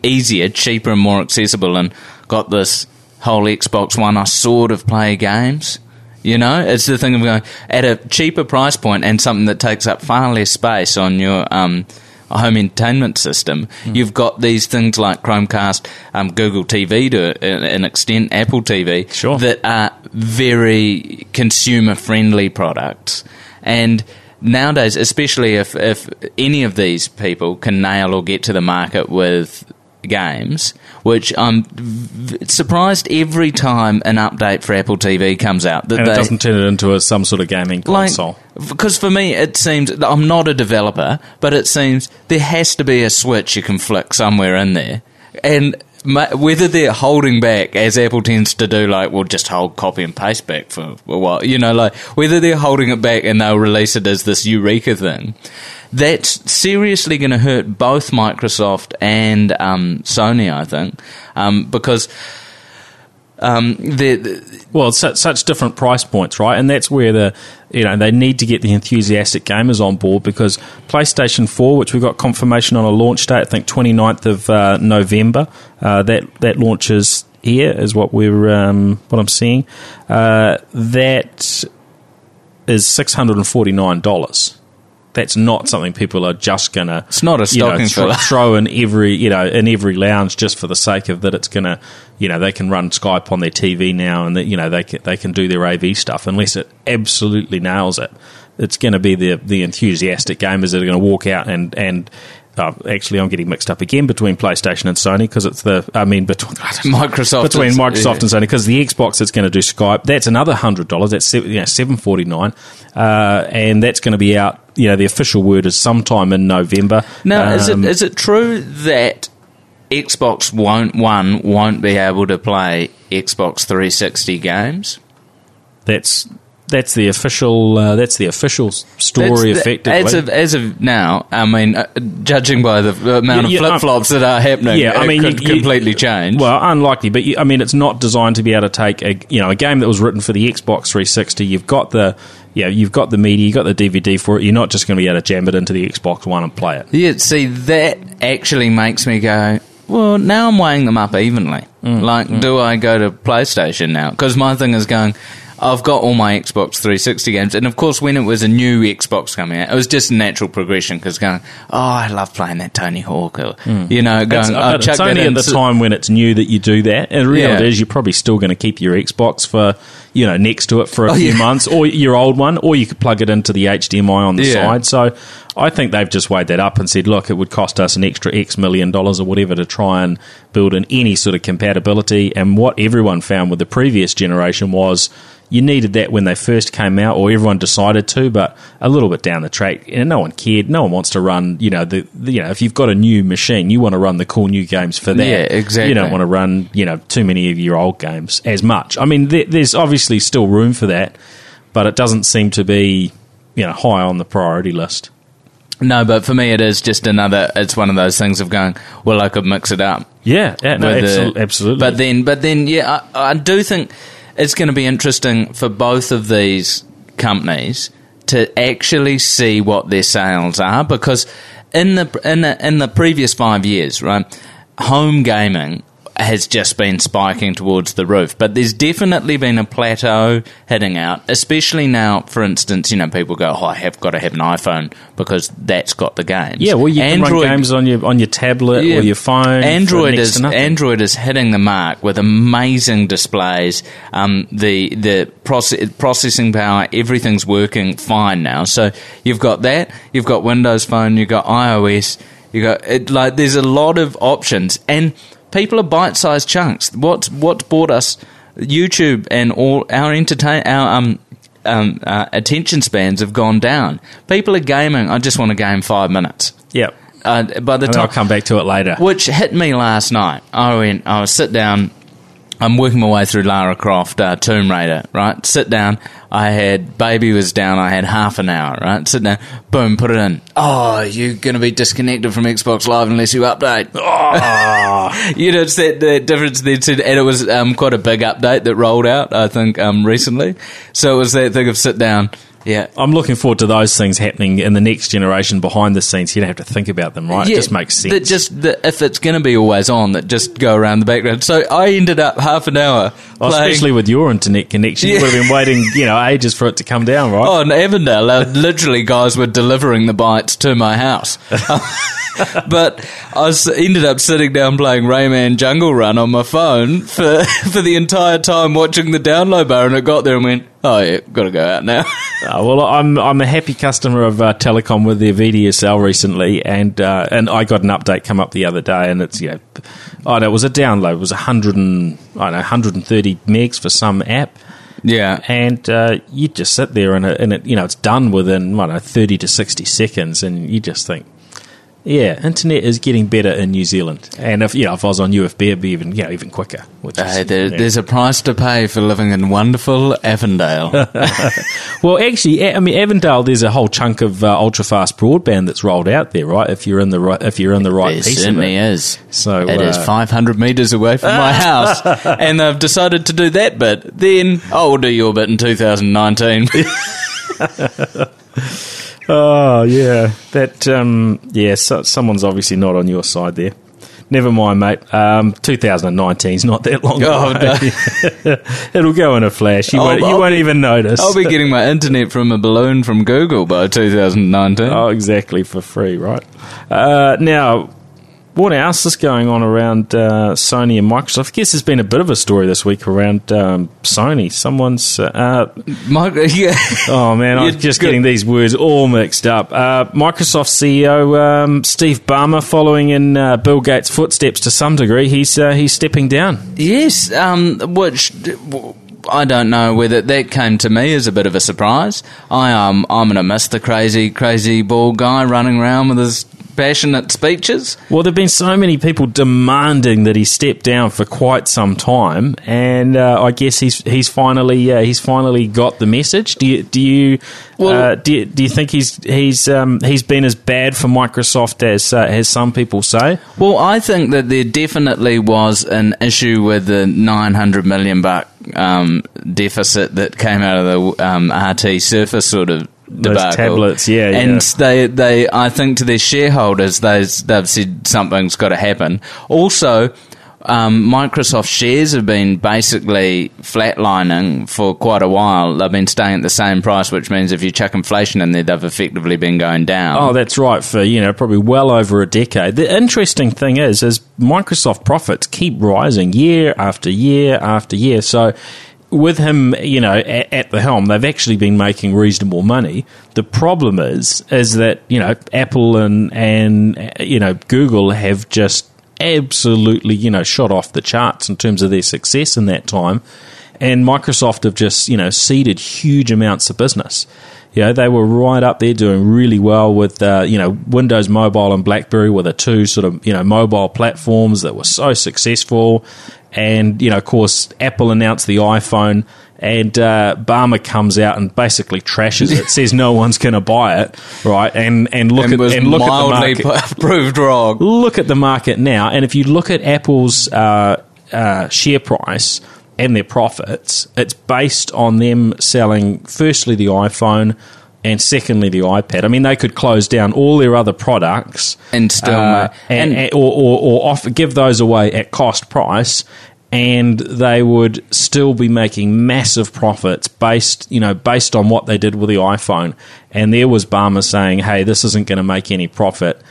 easier, cheaper, and more accessible. And got this whole Xbox One. I sort of play games. You know, it's the thing of going at a cheaper price point and something that takes up far less space on your um, home entertainment system. Hmm. You've got these things like Chromecast, um, Google TV to an an extent, Apple TV, Sure. that are very consumer friendly products. And nowadays, especially if, if any of these people can nail or get to the market with games, which I'm v- surprised every time an update for Apple TV comes out that and they it doesn't turn it into a, some sort of gaming console. because for me, it seems I'm not a developer, but it seems there has to be a switch you can flick somewhere in there, and whether they're holding back, as Apple tends to do, like we'll just hold copy and paste back for a while, you know, like whether they're holding it back and they'll release it as this eureka thing. That's seriously going to hurt both Microsoft and um, Sony, I think, um, because um, the Well, it's such, different price points, right? And that's where the you know they need to get the enthusiastic gamers on board because PlayStation Four, which we've got confirmation on a launch date, I think 29th of uh, November, uh, that that launches here is what we're um, what I'm seeing. Uh, that is six hundred and forty nine dollars. That's not something people are just gonna. It's not a you know, stocking throw, throw in every you know in every lounge just for the sake of that. It's gonna you know they can run Skype on their TV now and that you know they can, they can do their AV stuff unless it absolutely nails it. It's going to be the the enthusiastic gamers that are going to walk out and and. Uh, actually, I'm getting mixed up again between PlayStation and Sony because it's the. I mean, between Microsoft between Microsoft yeah. and Sony because the Xbox that's going to do Skype that's another hundred dollars. That's you know, seven forty nine, uh, and that's going to be out. You know, the official word is sometime in November. Now, is it Um, is it true that Xbox won't one won't be able to play Xbox 360 games? that's that's the official. Uh, that's the official story. That's the- effectively, as of as of now, I mean, uh, judging by the amount Yeah, of flip flops that are happening, yeah, I mean, could you- completely change. Well, unlikely, but you, I mean, it's not designed to be able to take a you know a game that was written for the Xbox 360. You've got the yeah, you've got the media, you've got the DVD for it. You're not just going to be able to jam it into the Xbox One and play it. Yeah, see, that actually makes me go, well, now I'm weighing them up evenly. Mm, like, do I go to PlayStation now? Because my thing is going, I've got all my Xbox 360 games, and of course, when it was a new Xbox coming out, it was just natural progression because going, oh, I love playing that Tony Hawk, or, you know, Mm. It's, going, uh, it's only in. at the time when it's new that you do that. And the reality Yeah. is, you're probably still going to keep your Xbox for you know next to it for a Oh, few yeah. months, or your old one, or you could plug it into the HDMI on the Yeah. side. So I think they've just weighed that up and said, look, it would cost us an extra X million dollars or whatever to try and build in any sort of compatibility. And what everyone found with the previous generation was you needed that when they first came out, or everyone decided to, but a little bit down the track, no one cared. No one wants to run, you know, the, the you know, if you've got a new machine, you want to run the cool new games for that. Yeah, exactly. You don't want to run, you know, too many of your old games as much. I mean, there, there's obviously still room for that, but it doesn't seem to be, you know, high on the priority list. No, but for me, it is just another. It's one of those things of going. Well, I could mix it up. Yeah, yeah no, with the- absolutely, absolutely. But then, but then, yeah, I, I do think it's going to be interesting for both of these companies to actually see what their sales are because in the in the, in the previous five years, right, home gaming has just been spiking towards the roof. But there's definitely been a plateau heading out, especially now, for instance, you know, people go, oh, I have got to have an iPhone because that's got the games. yeah, well, you can run games on your on your tablet Yeah. or your phone. Android is. Android is hitting the mark with amazing displays. Um, the the proce- processing power, everything's working fine now. So you've got that. You've got Windows Phone. You've got iOS. You got it. Like there's a lot of options, and people are bite-sized chunks. What what bought us YouTube and all our entertain our um. Um, uh, attention spans have gone down. People are gaming. I just want to game five minutes. Yep. Uh, by the And time I'll come back to it later. which hit me last night. I went, I was sit down. I'm working my way through Lara Croft uh, Tomb Raider, right? Sit down. I had baby was down. I had half an hour, right? Sit down. Boom, put it in. Oh, you're going to be disconnected from Xbox Live unless you update. you know, it's that, that difference there too. And it was um, quite a big update that rolled out, I think, um, recently. So it was that thing of sit down. Yeah, I'm looking forward to those things happening in the next generation behind the scenes. You don't have to think about them, right? it just makes sense. That just that if it's going to be always on, that just go around the background. So I ended up half an hour playing. especially with your internet connection, you would have been waiting, you know, ages for it to come down, right? Oh, in Avondale, uh, literally, guys were delivering the bytes to my house. but I was, ended up sitting down playing Rayman Jungle Run on my phone for for the entire time, watching the download bar, and it got there and went, "Oh yeah, got to go out now." Uh, well, I'm I'm a happy customer of uh, Telecom with their VDSL recently, and uh, and I got an update come up the other day, and it's you know, oh no, it was a download, it was 100 and I don't know 130 megs for some app, yeah, and uh, you just sit there and it, and it you know it's done within I don't know 30 to 60 seconds, and you just think. Yeah, internet is getting better in New Zealand, and if you know if I was on UFB, it'd be even you know even quicker. Which is, Uh, there, yeah. there's a price to pay for living in wonderful Avondale. Well, actually, I mean, Avondale, there's a whole chunk of uh, ultra fast broadband that's rolled out there, right? If you're in the right, if you're in the right It piece of certainly it. is. So It is uh, 500 metres away from my house, and they've decided to do that bit. Then, oh, we'll do your bit in 2019. Oh yeah, that um, yeah. So, someone's obviously not on your side there. Never mind, mate. Um, 2019 is not that long Oh, away. It'll go in a flash. You, won't, you I'll won't be- even notice. I'll be getting my internet from a balloon from Google by 2019. Oh, exactly for free, right? Uh, now, what else is going on around uh, Sony and Microsoft? I guess there's been a bit of a story this week around um, Sony. Someone's uh, My, yeah. Oh man, I'm just good. getting these words all mixed up. Uh, Microsoft CEO um, Steve Ballmer, following in uh, Bill Gates' footsteps to some degree, he's uh, he's stepping down. Yes, um, which I don't know whether that came to me as a bit of a surprise. I um, I'm gonna miss the crazy, crazy bald guy running around with his passionate speeches. Well, there've been so many people demanding that he step down for quite some time, and uh, I guess he's he's finally uh, he's finally got the message. Do you do you Well- uh, do, you, do you think he's he's um, he's been as bad for Microsoft as uh, as some people say? Well, I think that there definitely was an issue with the 900 million buck um, deficit that came out of the um, RT Surface sort of Those tablets, yeah, and yeah. they they I think to their shareholders they they've said something's got to happen. Also. Um, Microsoft shares have been basically flatlining for quite a while. They've been staying at the same price, which means if you chuck inflation in there, they've effectively been going down. Oh, that's right. For you know, probably well over a decade. The interesting thing is, is Microsoft profits keep rising year after year after year. So with him, you know, at, at, the helm, they've actually been making reasonable money. The problem is, is that you know, Apple and and you know, Google have just absolutely, you know, shot off the charts in terms of their success in that time, and Microsoft have just you know ceded huge amounts of business. You know, they were right up there doing really well with, uh, you know, Windows Mobile and BlackBerry were the two sort of, you know, mobile platforms that were so successful. And, you know, of course, Apple announced the iPhone and uh, Ballmer comes out and basically trashes it, says no one's going to buy it, right? And and look and at and look at the market, proved wrong. Look at the market now, and if you look at Apple's uh, uh, share price and their profits, it's based on them selling firstly the iPhone and secondly the iPad. I mean, they could close down all their other products and still uh, and, and, or, or, or offer, give those away at cost price. And they would still be making massive profits based, you know, based on what they did with the iPhone. And there was Ballmer saying, "Hey, this isn't going to make any profit."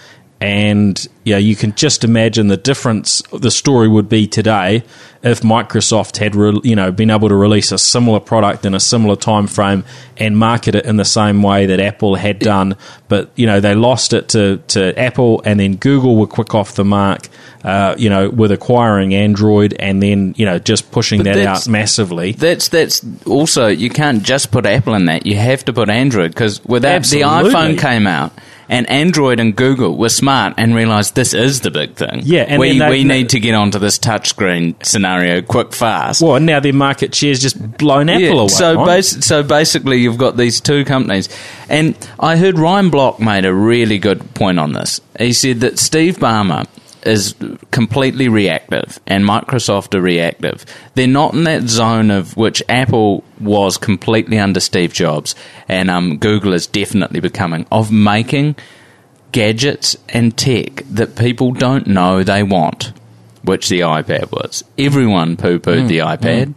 And yeah, you can just imagine the difference the story would be today if Microsoft had re, you know been able to release a similar product in a similar time frame and market it in the same way that Apple had done, but you know they lost it to, to Apple and then Google were quick off the mark, uh, you know, with acquiring Android and then you know just pushing but that out massively. That's that's also you can't just put Apple in that; you have to put Android because without the iPhone came out and Android and Google were smart and realized this is the big thing. Yeah, and we, we need to get onto this touchscreen scenario quick, fast. Well, now their market share's just blown Apple yeah, away. So, basi- so basically, you've got these two companies, and I heard Ryan Block made a really good point on this. He said that Steve Ballmer is completely reactive and Microsoft are reactive. They're not in that zone of which Apple was completely under Steve Jobs and um, Google is definitely becoming of making gadgets and tech that people don't know they want, which the iPad was. Everyone poo pooed mm, the iPad. Mm.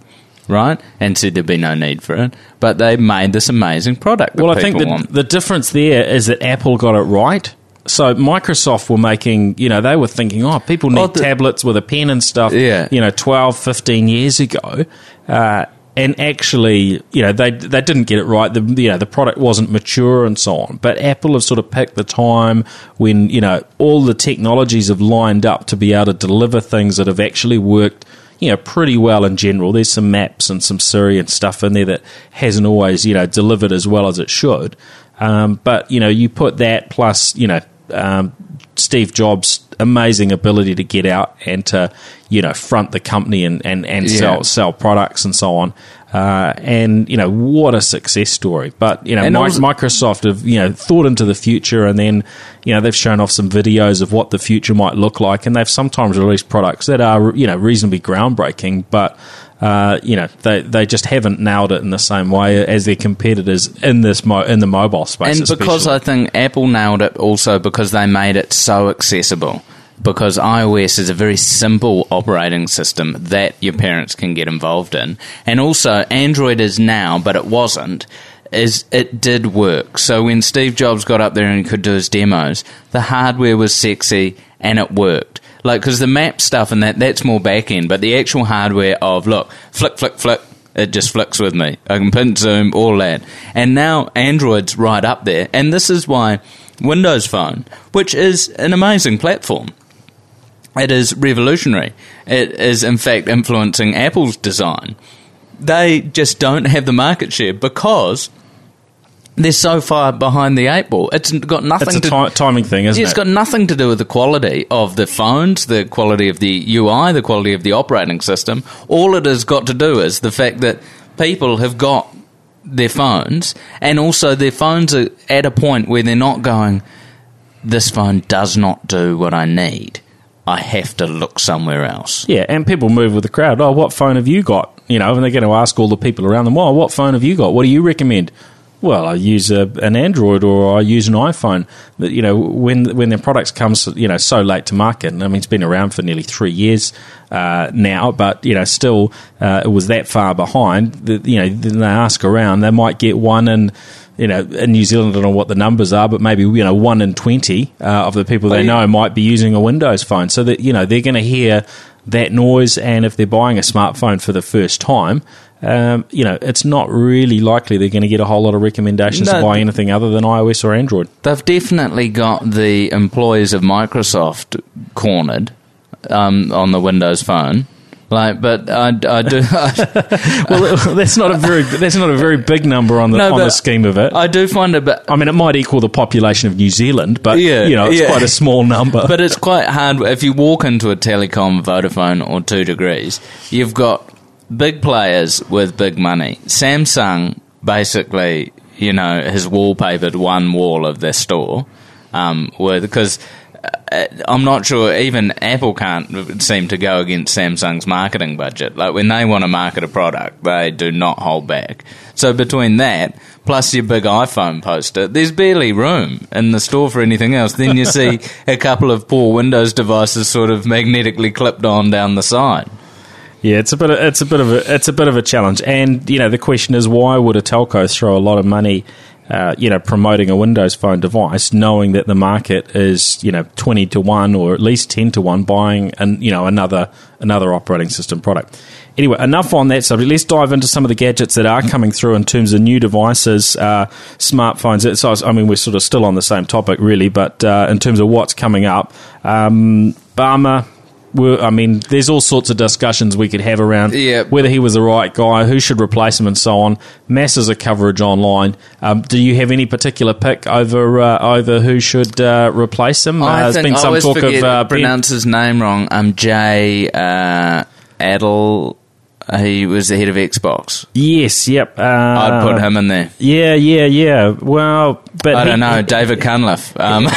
Right, and said there'd be no need for it, but they made this amazing product. well, I think the, the difference there is that Apple got it right so Microsoft were making, you know, they were thinking, oh, people need oh, the, tablets with a pen and stuff, yeah. you know, 12, 15 years ago. Uh, and actually, you know, they they didn't get it right. The you know the product wasn't mature and so on. But Apple have sort of picked the time when you know all the technologies have lined up to be able to deliver things that have actually worked you know, pretty well in general. There's some maps and some Siri and stuff in there that hasn't always, you know, delivered as well as it should. Um, but, you know, you put that plus, you know, um, Steve Jobs' amazing ability to get out and to you know front the company and and, and yeah. sell sell products and so on. Uh, and you know what a success story. But you know also, Microsoft have you know thought into the future, and then you know they've shown off some videos of what the future might look like, and they've sometimes released products that are you know reasonably groundbreaking, but uh, you know, they they just haven't nailed it in the same way as their competitors in this mo- in the mobile space. And because I think Apple nailed it also because they made it so accessible. Because iOS is a very simple operating system that your parents can get involved in, and also Android is now, but it wasn't is it did work. So when Steve Jobs got up there and could do his demos, the hardware was sexy and it worked. Like, because the map stuff and that, that's more back end, but the actual hardware of, look, flick, flick, flick, it just flicks with me. I can print, zoom, all that. And now Android's right up there. And this is why Windows Phone, which is an amazing platform, it is revolutionary. It is, in fact, influencing Apple's design. They just don't have the market share because they're so far behind the eight ball. It's got nothing. It's a to, t- timing thing, isn't it? It's got nothing to do with the quality of the phones, the quality of the UI, the quality of the operating system. All it has got to do is the fact that people have got their phones, and also their phones are at a point where they're not going. This phone does not do what I need. I have to look somewhere else. Yeah, and people move with the crowd. Oh, what phone have you got? You know, and they're going to ask all the people around them. "Well, what phone have you got? What do you recommend? Well, I use a, an Android or I use an iPhone. But, you know, when when their products comes, you know, so late to market. I mean, it's been around for nearly three years uh, now, but you know, still uh, it was that far behind. That you know, then they ask around, they might get one and you know, in New Zealand, I don't know what the numbers are, but maybe you know one in twenty uh, of the people they know might be using a Windows phone. So that you know they're going to hear that noise, and if they're buying a smartphone for the first time, um, you know, it's not really likely they're going to get a whole lot of recommendations No, to buy anything other than iOS or Android. They've definitely got the employees of Microsoft cornered um, on the Windows Phone. Like, but I, I do. I, Well, that's not a very that's not a very big number on the No, on the scheme of it. I do find it, but I mean, it might equal the population of New Zealand, but Yeah, you know, it's yeah. quite a small number. but it's quite hard if you walk into a telecom Vodafone or Two Degrees. You've got big players with big money. Samsung basically, you know, has wallpapered one wall of their store um, with because. Uh, I'm not sure even Apple can't seem to go against Samsung's marketing budget. Like when they want to market a product, they do not hold back. So between that plus your big iPhone poster, there's barely room in the store for anything else. Then you see a couple of poor Windows devices sort of magnetically clipped on down the side. Yeah, it's a bit. Of, it's a bit of a. It's a bit of a challenge, and you know, the question is, why would a telco throw a lot of money, uh, you know, promoting a Windows Phone device, knowing that the market is, you know, twenty to one or at least ten to one buying, and you know, another another operating system product. Anyway, enough on that subject. Let's dive into some of the gadgets that are coming through in terms of new devices, uh, smartphones. It's, I mean, we're sort of still on the same topic, really, but uh, in terms of what's coming up, um, Ballmer were, I mean, there's all sorts of discussions we could have around Yeah. whether he was the right guy, who should replace him, and so on. Masses of coverage online. Um, do you have any particular pick over uh, over who should uh, replace him? Uh, I there's think been I some always talk forget of uh, pronounce his name wrong. Um, Jay uh, Adel. He was the head of Xbox. Yes, yep. Uh, I'd put him in there. Yeah, yeah, yeah. Well, but I he- don't know, David Cunliffe. Um,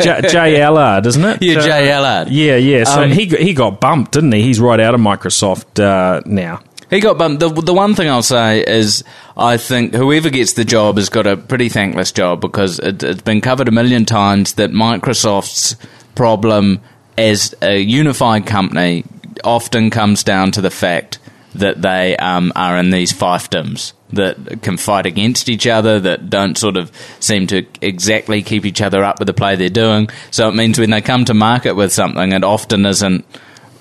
J, Jay Allard, isn't it? yeah, Uh, Jay Allard. Yeah, yeah. So Um, he got- he got bumped, didn't he? He's right out of Microsoft uh, now. He got bumped. The, the one thing I'll say is I think whoever gets the job has got a pretty thankless job because it, it's been covered a million times that Microsoft's problem as a unified company often comes down to the fact that they um, are in these fiefdoms that can fight against each other, that don't sort of seem to exactly keep each other up with the play they're doing. So it means when they come to market with something, it often isn't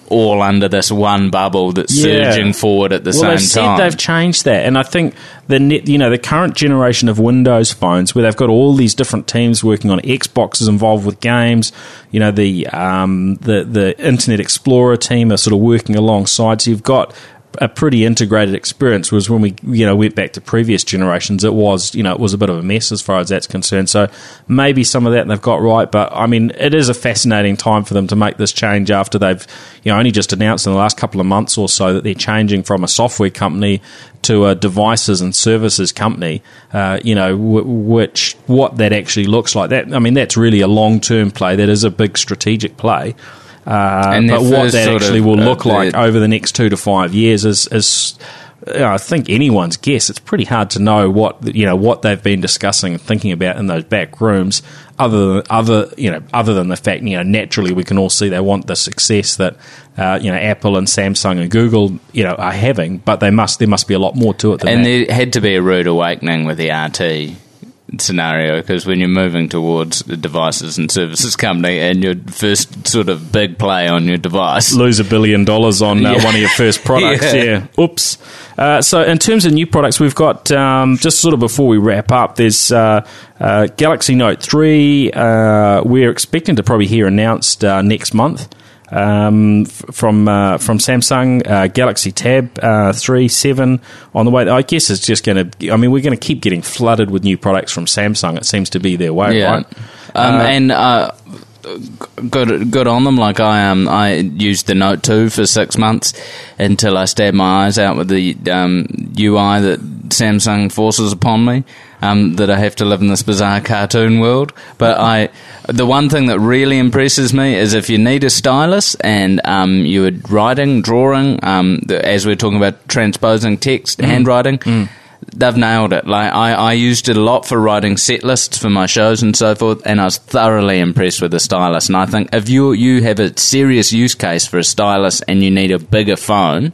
all under this one bubble that's Yeah. surging forward at the well, same they've said time. they've changed that, and I think the net, you know the current generation of Windows phones, where they've got all these different teams working on Xboxes involved with games. You know the um, the the Internet Explorer team are sort of working alongside. So you've got a pretty integrated experience. Was when we you know went back to previous generations, it was you know it was a bit of a mess as far as that's concerned. So maybe some of that they've got right, but I mean it is a fascinating time for them to make this change after they've you know only just announced in the last couple of months or so that they're changing from a software company to a devices and services company. Uh, you know w- which what that actually looks like. That I mean that's really a long term play. That is a big strategic play. Uh, but what that actually of, will uh, look like over the next two to five years is, is you know, I think anyone's guess. It's pretty hard to know what you know what they've been discussing and thinking about in those back rooms. Other than other you know other than the fact you know naturally we can all see they want the success that uh, you know Apple and Samsung and Google you know are having, but they must there must be a lot more to it than and that. there had to be a rude awakening with the RT scenario because when you're moving towards the devices and services company and your first sort of big play on your device. lose a billion dollars on uh, Yeah. one of your first products. Yeah. yeah. Oops. Uh, so, in terms of new products, we've got um, just sort of before we wrap up. There's uh, uh, Galaxy Note three. Uh, we're expecting to probably hear announced uh, next month. Um, f- from uh, from Samsung uh, Galaxy Tab uh, three seven on the way. I guess it's just going to. I mean, we're going to keep getting flooded with new products from Samsung. It seems to be their way, Yeah. right? Um, Uh, and uh, good, good on them. Like I um, I used the Note two for six months until I stabbed my eyes out with the um, UI that Samsung forces upon me. Um, that I have to live in this bizarre cartoon world. But I, the one thing that really impresses me is if you need a stylus and um, you're writing, drawing, um, the, as we're talking about transposing text, handwriting. They've nailed it. Like I, I used it a lot for writing set lists for my shows and so forth, and I was thoroughly impressed with the stylus. And I think if you you have a serious use case for a stylus and you need a bigger phone,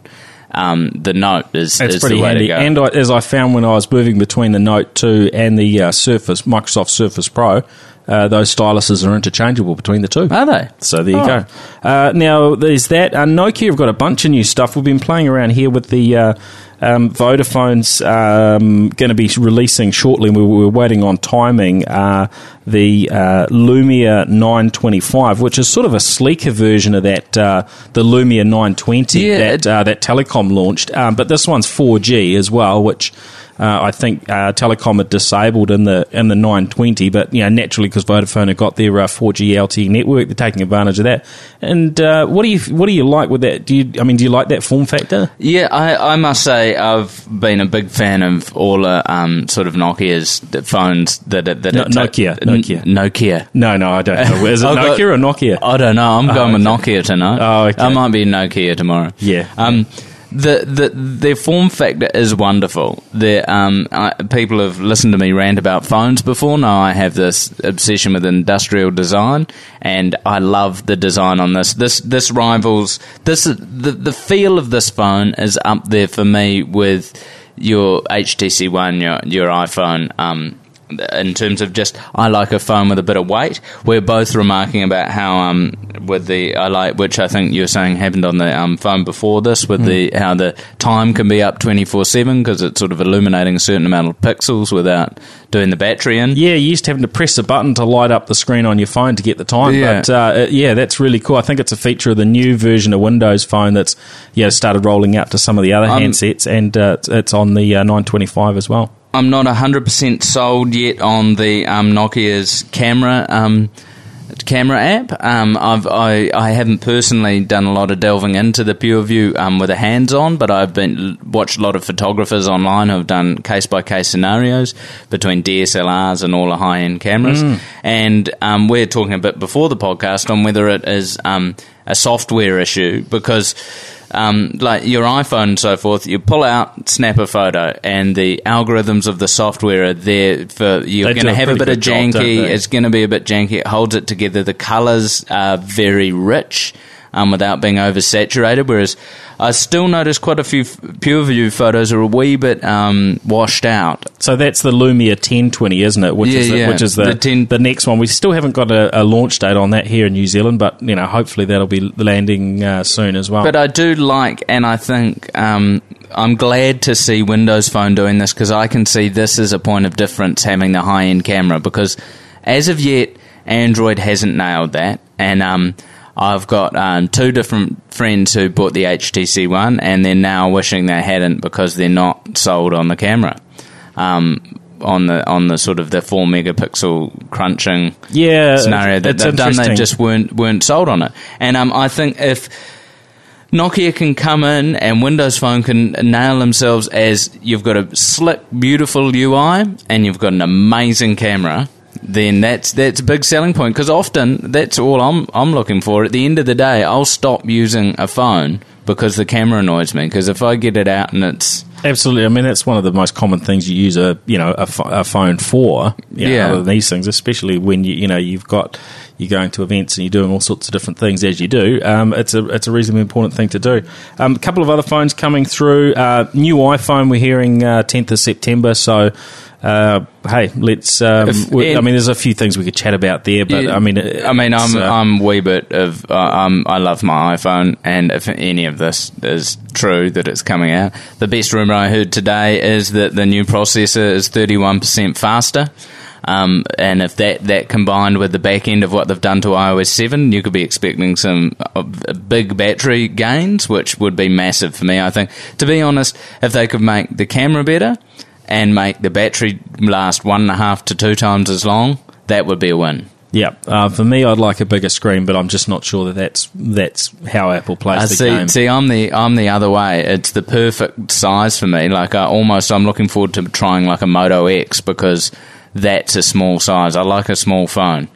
um, the Note is, It's is pretty handy. And I, as I found when I was moving between the Note 2 and the uh, Surface, Microsoft Surface Pro, uh, those styluses are interchangeable between the two. Are they? So there you Oh. go. Uh, now there's that. Uh, Nokia have got a bunch of new stuff. We've been playing around here with the uh, um, Vodafone's um, going to be releasing shortly. We we're waiting on timing. Uh, the uh, Lumia 925, which is sort of a sleeker version of that uh, the Lumia 920 Yeah, that it- uh, that Telecom launched. Um, but this one's 4G as well, which. Uh, I think uh, Telecom had disabled in the in the 920, but you know naturally because Vodafone have got their uh, 4G LTE network, they're taking advantage of that. And uh, what do you what do you like with that? Do you I mean do you like that form factor? Yeah, I, I must say I've been a big fan of all uh, um, sort of Nokia's phones that that No- it ta- Nokia, N- Nokia. Nokia. No, no, I don't know. Is it I've got- Nokia or Nokia? I don't know. I'm going with Nokia tonight. Oh, okay. I might be Nokia tomorrow. Yeah. Um, the, the their form factor is wonderful. Their um, I, people have listened to me rant about phones before. Now I have this obsession with industrial design, and I love the design on this. This this rivals this the the feel of this phone is up there for me with your HTC One, your your iPhone. Um, in terms of just I like a phone with a bit of weight. We're both remarking about how um with the I like which I think you were saying happened on the um, phone before this with the how the time can be up twenty four seven because it's sort of illuminating a certain amount of pixels without doing the battery in. Yeah, you used to having to press a button to light up the screen on your phone to get the time. Yeah. But uh, it- yeah, that's really cool. I think it's a feature of the new version of Windows Phone that's yeah started rolling out to some of the other Um, handsets, and uh, it's- it's on the uh, 925 as well. I'm not 100% sold yet on the um, Nokia's camera um, camera app. Um, I've, I, I haven't personally done a lot of delving into the PureView um, with a hands on, but I've been watched a lot of photographers online who've done case by case scenarios between DSLRs and all the high end cameras. And um, we're talking a bit before the podcast on whether it is um, a software issue because um, like your iPhone and so forth, you pull out, snap a photo, and the algorithms of the software are there for you're going to have a bit of good job, janky. It's going to be a bit janky. It holds it together. The colors are very rich. Um, without being oversaturated, whereas I still notice quite a few PureView photos are a wee bit um, washed out. So that's the Lumia 1020, isn't it? Which Yeah, is the, yeah. which is the The 10 the next one. We still haven't got a, a launch date on that here in New Zealand, but you know, hopefully that'll be landing uh, soon as well. But I do like, and I think um, I'm glad to see Windows Phone doing this because I can see this as a point of difference having the high end camera because as of yet, Android hasn't nailed that. And um, I've got um, two different friends who bought the HTC One and they're now wishing they hadn't because they're not sold on the camera. Um, on the on the sort of the four megapixel crunching yeah, scenario that they've done, they just weren't weren't sold on it. And um, I think if Nokia can come in and Windows Phone can nail themselves as you've got a slick, beautiful UI and you've got an amazing camera, then that's that's a big selling point because often that's all I'm I'm looking for. At the end of the day, I'll stop using a phone because the camera annoys me. Because if I get it out and it's Absolutely. I mean, that's one of the most common things you use a you know a, a phone for. You know, Yeah. Other than these things, especially when you you know you've got you're going to events and you're doing all sorts of different things as you do. Um, it's a it's a reasonably important thing to do. Um, a couple of other phones coming through. Uh, new iPhone. We're hearing uh, 10th of September. So. Uh, hey, let's. Um, If- we- I mean, there's a few things we could chat about there, but Yeah. I mean, I mean, I'm uh, I'm a wee bit of uh, um, I love my iPhone, and if any of this is true that it's coming out, the best rumor I heard today is that the new processor is 31 percent faster. Um, and if that, that combined with the back end of what they've done to iOS 7, you could be expecting some uh, big battery gains, which would be massive for me. I think, to be honest, if they could make the camera better and make the battery last one and a half to two times as long, that would be a win. Yeah, uh, for me, I'd like a bigger screen, but I'm just not sure that that's that's how Apple plays I the see. game. See, I'm the I'm the other way. It's the perfect size for me. Like I almost, I'm looking forward to trying like a Moto X because that's a small size. I like a small phone.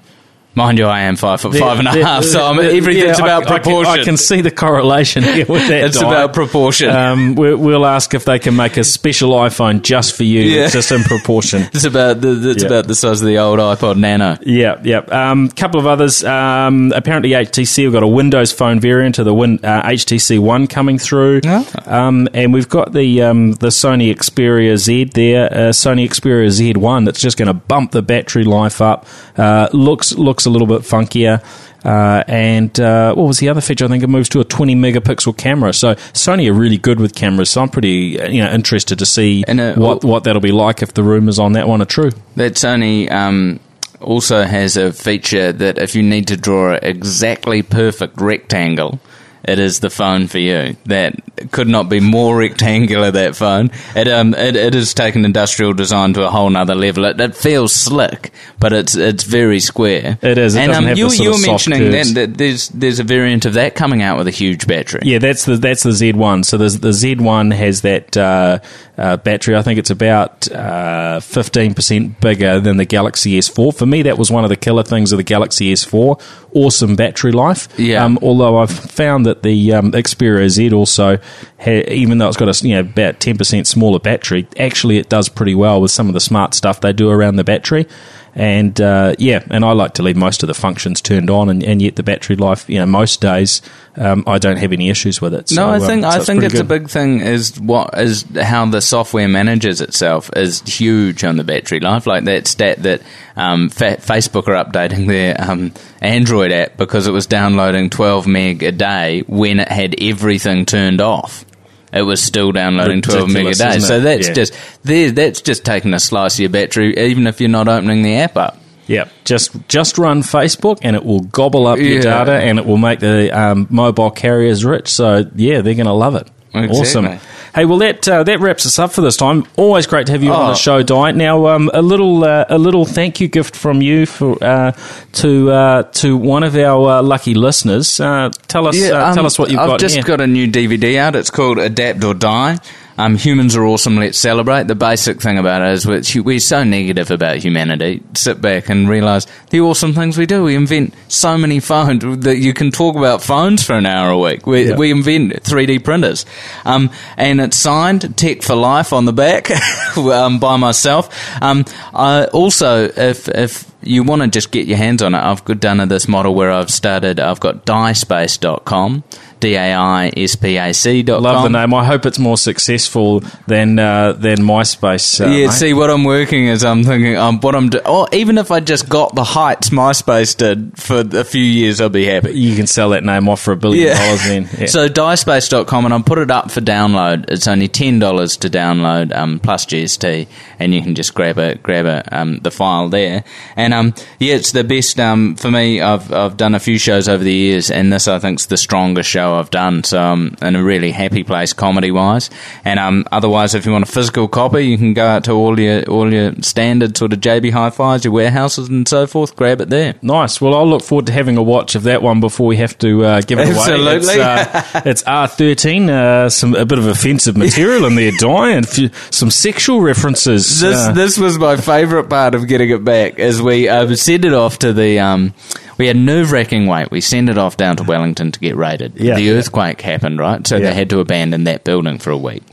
Mind you, I am five foot five and a half, so I'm, everything's yeah, about I, I can- proportion. I can, see the correlation here with that. it's Di. about proportion. Um, we, we'll ask if they can make a special iPhone just for you, Yeah. just in proportion. it's about the it's Yeah. about the size of the old iPod Nano. Yeah, yeah. A um, couple of others. Um, apparently, HTC have got a Windows Phone variant of the Win, uh, HTC One coming through, Oh. um, and we've got the um, the Sony Xperia Z there, uh, Sony Xperia Z One. That's just going to bump the battery life up. Uh, looks looks a little bit funkier. Uh, and uh, what was the other feature? I think it moves to a 20 megapixel camera. So Sony are really good with cameras. So I'm pretty you know interested to see uh, what what that'll be like if the rumors on that one are true. That Sony um, also has a feature that if you need to draw an exactly perfect rectangle, it is the phone for you. That could not be more rectangular. That phone. It um it, it has taken industrial design to a whole nother level. It, it feels slick, but it's it's very square. It is. It and um, you you of were mentioning that, that there's there's a variant of that coming out with a huge battery. Yeah, that's the that's the Z one. So there's, the Z one has that uh, uh, battery. I think it's about uh, fifteen percent bigger than the Galaxy S four. For me, that was one of the killer things of the Galaxy S four. Awesome battery life. Yeah. Um, although I've found that the um, Xperia Z also, ha- even though it's got a you know about ten percent smaller battery, actually it does pretty well with some of the smart stuff they do around the battery. And uh, yeah, and I like to leave most of the functions turned on, and, and yet the battery life, you know, most days um, I don't have any issues with it. No, So, I um, think so I think pretty it's a big thing is what is how the software manages itself is huge on the battery life. Like that stat that um, fa- Facebook are updating their um, Android app because it was downloading 12 meg a day when it had everything turned off. It was still downloading 12 meg a day. So that's Yeah. just there. That's just taking a slice of your battery, even if you're not opening the app up. Yeah, just just run Facebook, and it will gobble up your data, and it will make the um, mobile carriers rich. So yeah, they're going to love it. Awesome. Hey, well that uh, that wraps us up for this time. Always great to have you on Oh. the show, Dai. Now, um, a little uh, a little thank you gift from you for uh, to uh, to one of our uh, lucky listeners. Uh, tell us uh, um, tell us what you've got. I've just here. got a new DVD out. It's called Adapt or Die. Um, humans are awesome. Let's celebrate. The basic thing about it is we're, we're so negative about humanity. Sit back and realize the awesome things we do. We invent so many phones that you can talk about phones for an hour a week. We, Yeah. we invent 3D printers. Um, and it's signed Tech for Life on the back um, by myself. Um, I also, if, if you want to just get your hands on it, I've done this model where I've started, I've got daispace.com, D-A-I-S-P-A-C dot Love the name. I hope it's more successful than uh, than MySpace. Uh, Yeah, mate. see, what I'm working is I'm thinking, um, what I'm, do- or even if I just got the heights MySpace did for a few years, I'll be happy. you can sell that name off for a billion dollars. Then Yeah. So daispace.com and I'll put it up for download. It's only ten dollars to download um, plus GST, and you can just grab it, grab it, um, the file there. And um, yeah, it's the best um, for me. I've I've done a few shows over the years, and this I think's the strongest show I've done. So I'm in a really happy place comedy wise. And um, otherwise, if you want a physical copy, you can go out to all your all your standard sort of JB Hi-Fi's, your warehouses, and so forth. Grab it there. Nice. Well, I'll look forward to having a watch of that one before we have to uh, give it away. Absolutely. It's, uh, it's R13, uh, some a bit of offensive material in there, Dai, and some sexual references. This uh, this was my favourite part of getting it back. as we uh, sent it off to the um, we had nerve wracking wait. We sent it off down to Wellington to get rated. Yeah. the earthquake happened, right? So Yeah. they had to abandon that building for a week.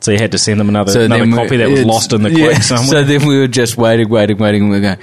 so you had to send them another, So another we- copy that was lost in the yeah. quake somewhere. So then we were just waiting, waiting, waiting. And we were going,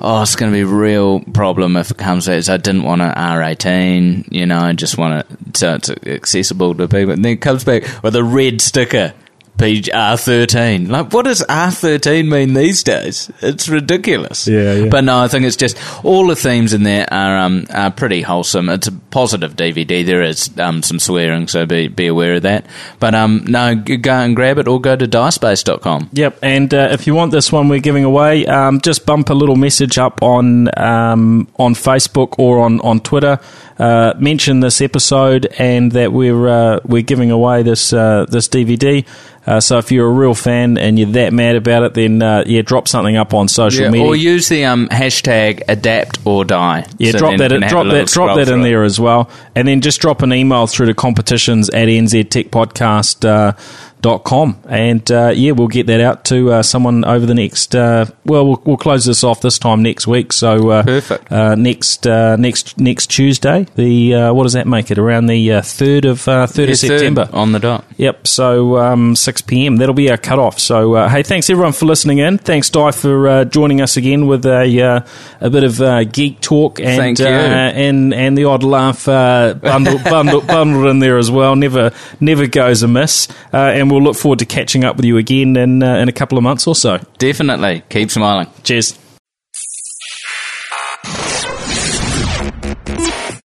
oh, it's going to be a real problem if it comes out. So I didn't want an R18, you know, I just want it so it's accessible to people. And then it comes back with a red sticker. Page R13. Like, what does R13 mean these days? It's ridiculous. Yeah, yeah. But no, I think it's just all the themes in there are um, are pretty wholesome. It's a positive DVD. There is um, some swearing, so be be aware of that. But um, no, go and grab it or go to daispace.com. Yep, and uh, if you want this one we're giving away, um, just bump a little message up on um, on Facebook or on on Twitter. Uh, mention this episode and that we're uh, we're giving away this uh, this DVD. Uh, so if you're a real fan and you're that mad about it, then uh, yeah, drop something up on social media. Or use the um, hashtag adapt or die. Yeah, So drop that, drop that, drop that in it. there as well, and then just drop an email through to competitions at nztechpodcast. Com. And uh, yeah, we'll get that out to uh, someone over the next. Uh, well, well, we'll close this off this time next week. So uh, Perfect. Uh, next uh, next next Tuesday. The uh, what does that make it? Around the third of uh, third of Yes, third, September. on the dot. Yep. So um, six p.m. That'll be our cutoff. So uh, hey, thanks everyone for listening in. Thanks Dai for uh, joining us again with a uh, a bit of uh, geek talk and Thank you. Uh, and and the odd laugh uh, bundle, bundle, bundled in there as well. Never never goes amiss. Uh, and we'll look forward to catching up with you again in uh, in a couple of months or so. Definitely. Keep smiling. Cheers.